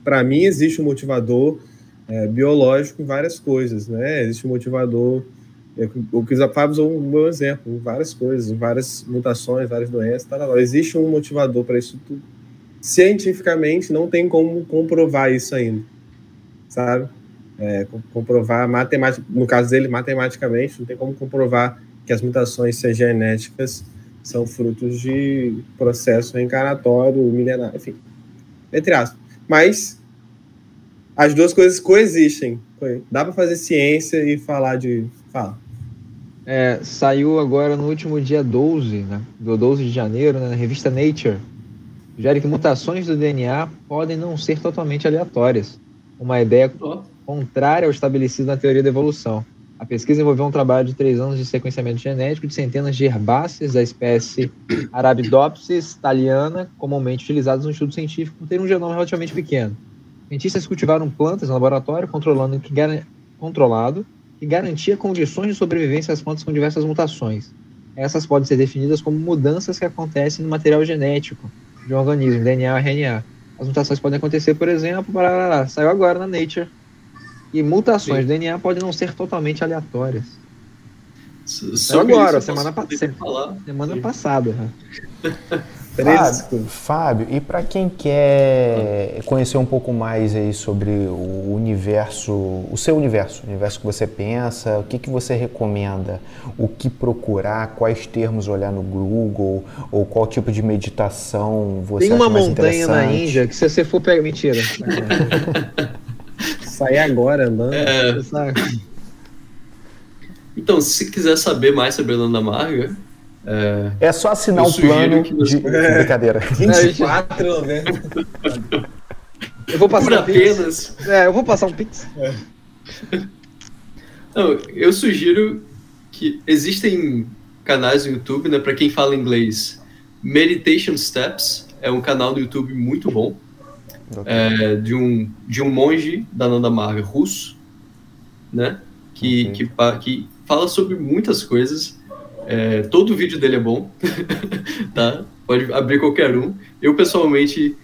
Para mim, existe um motivador é, biológico em várias coisas, né? Existe um motivador. O Fábio usou um bom exemplo, em várias coisas, várias mutações, várias doenças, tal, existe um motivador para isso tudo cientificamente não tem como comprovar isso ainda, sabe? É, comprovar matemática, no caso dele, matematicamente, não tem como comprovar que as mutações genéticas são frutos de processo reencarnatório milenar, enfim, entre aspas. Mas as duas coisas coexistem. Dá para fazer ciência e falar de. Fala. É, saiu agora no último dia 12, né? Do 12 de janeiro, né, na revista Nature sugere que mutações do DNA podem não ser totalmente aleatórias, uma ideia contrária ao estabelecido na teoria da evolução. A pesquisa envolveu um trabalho de três anos de sequenciamento genético de centenas de herbáceas da espécie Arabidopsis thaliana, comumente utilizadas no estudo científico, por ter um genoma relativamente pequeno. Cientistas cultivaram plantas no laboratório controlando que, controlado que garantia condições de sobrevivência às plantas com diversas mutações. Essas podem ser definidas como mudanças que acontecem no material genético, de um organismo, DNA ou RNA. As mutações podem acontecer, por exemplo, para, saiu agora na Nature. E mutações Sim. do DNA podem não ser totalmente aleatórias. Saiu agora, semana, pa semana passada. Fábio, Fábio, e para quem quer conhecer um pouco mais aí sobre o universo, o seu universo, o universo que você pensa, o que, que você recomenda? O que procurar? Quais termos olhar no Google? Ou qual tipo de meditação você Tem uma montanha na Índia que se você for pegar... Mentira. Sair agora andando. É... Então, se quiser saber mais sobre a Nanda Marga, é, é só assinar o um plano você... de é, brincadeira. 24, né? Eu vou passar Por um apenas. Pix. É, eu vou passar um pix. É. Não, eu sugiro que existem canais no YouTube, né, para quem fala inglês. Meditation Steps é um canal do YouTube muito bom. É, de um de um monge da Nanda Marga russo, né, que, okay. que, que fala sobre muitas coisas é, todo o vídeo dele é bom, tá? Pode abrir qualquer um. Eu, pessoalmente,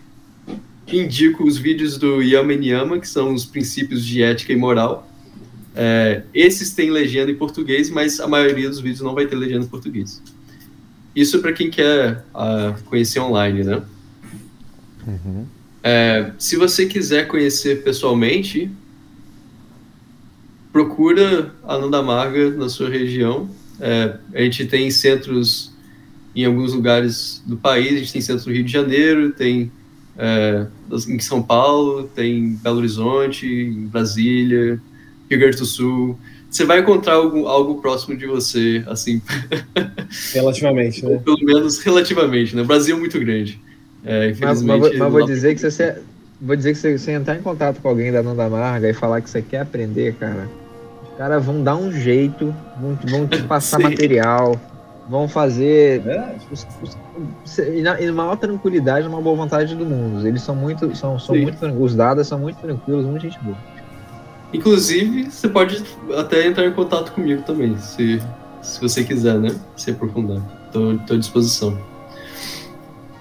indico os vídeos do Yama Yama, que são os princípios de ética e moral. É, esses têm legenda em português, mas a maioria dos vídeos não vai ter legenda em português. Isso para quem quer uh, conhecer online, né? Uhum. É, se você quiser conhecer pessoalmente, procura a Nanda Marga na sua região é, a gente tem centros em alguns lugares do país, a gente tem centros no Rio de Janeiro, tem é, em São Paulo, tem Belo Horizonte, em Brasília, Rio Grande do Sul. Você vai encontrar algo, algo próximo de você, assim. Relativamente, né? Pelo menos relativamente, né? O Brasil é muito grande. É, infelizmente. Mas, mas, mas vou dizer que você vou dizer que se você entrar em contato com alguém da Nanda Marga e falar que você quer aprender, cara, caras vão dar um jeito, vão, vão te passar Sim. material. vão fazer é. os, os, e, na, e maior tranquilidade, uma boa vontade do mundo. Eles são muito, são, são muito os dados são muito tranquilos, muita gente boa. Inclusive, você pode até entrar em contato comigo também, se, se você quiser, né? Se aprofundar. Tô, tô à disposição.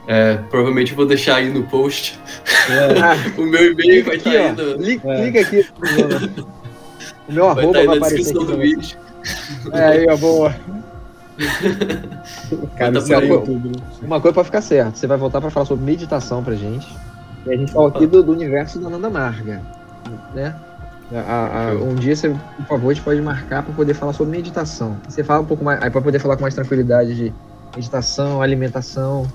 É, provavelmente vou deixar aí no post. É. o meu e-mail vai estar tá aí. No... Clica aqui. o meu vai arroba tá vai aparecer descrição do vídeo. É, aí, ó, boa. Cara, tá uma, coisa, né? uma coisa pra ficar certo. Você vai voltar pra falar sobre meditação pra gente. E a gente falou aqui do, do universo da Nanda Marga. Né? A, a, um dia, você, por favor, a gente pode marcar para poder falar sobre meditação. Você fala um pouco mais, aí para poder falar com mais tranquilidade de meditação, alimentação.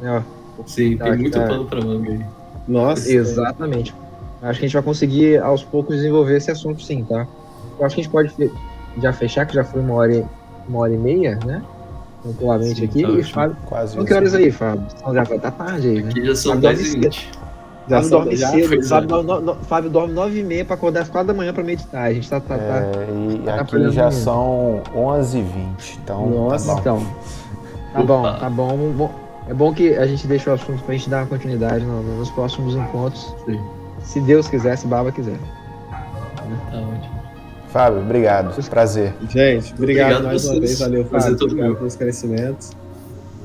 Né, Sim, tá, tem muito tá... plano para manga aí. Nossa. Exatamente. Acho que a gente vai conseguir aos poucos desenvolver esse assunto, sim, tá? Eu acho que a gente pode já fechar, que já foi uma hora e, uma hora e meia, né? Tranquilamente aqui. Tá e Fábio, quase. que horas aí, Fábio? Já vai estar tá tarde aí, né? Aqui já são 10 e 20. Já Fábio dorme já cedo. Fábio, no, no, Fábio dorme 9 e meia pra acordar às 4 da manhã pra meditar. A gente tá. tá, tá é, e tá aqui já são 11 h 20 Então. Nossa, tá então. Tá bom, tá bom. É bom que a gente deixe o assunto pra gente dar uma continuidade no, nos próximos encontros. Sim. Se Deus quiser, se Baba quiser. Tá ótimo. Fábio, obrigado. Prazer. Gente, obrigado, obrigado mais vocês. uma vez. Valeu, Fábio. Obrigado pelos esclarecimentos.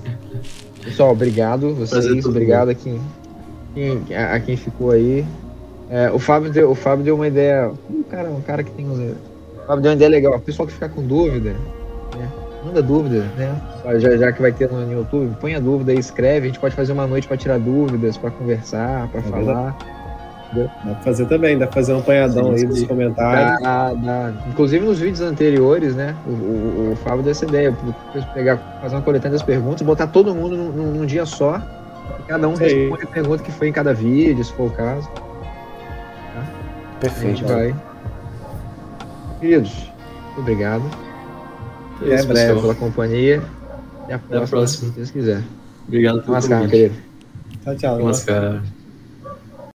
Pessoal, obrigado vocês. Obrigado aqui quem, a, a quem ficou aí. É, o, Fábio deu, o Fábio deu uma ideia. Um cara, um cara que tem. O Fábio deu uma ideia legal. O pessoal que ficar com dúvida, né? manda dúvida, né? Já, já que vai ter no, YouTube, põe a dúvida aí, escreve. A gente pode fazer uma noite para tirar dúvidas, para conversar, para é falar. Dá pra fazer também, dá pra fazer um apanhadão sim, aí dos comentários. Dá, dá. Inclusive nos vídeos anteriores, né? O, o, o Fábio deu essa ideia, pegar, fazer uma coletânea das perguntas, botar todo mundo num, num dia só Cada um responde a pergunta que foi em cada vídeo, se for o caso. Tá? Perfeito. A gente vai. Queridos, muito obrigado. Até é, breve pela companhia. Até a próxima, Até a próxima. se Deus quiser. Obrigado pelo convite. querido. Tchau, tchau. Namaskar.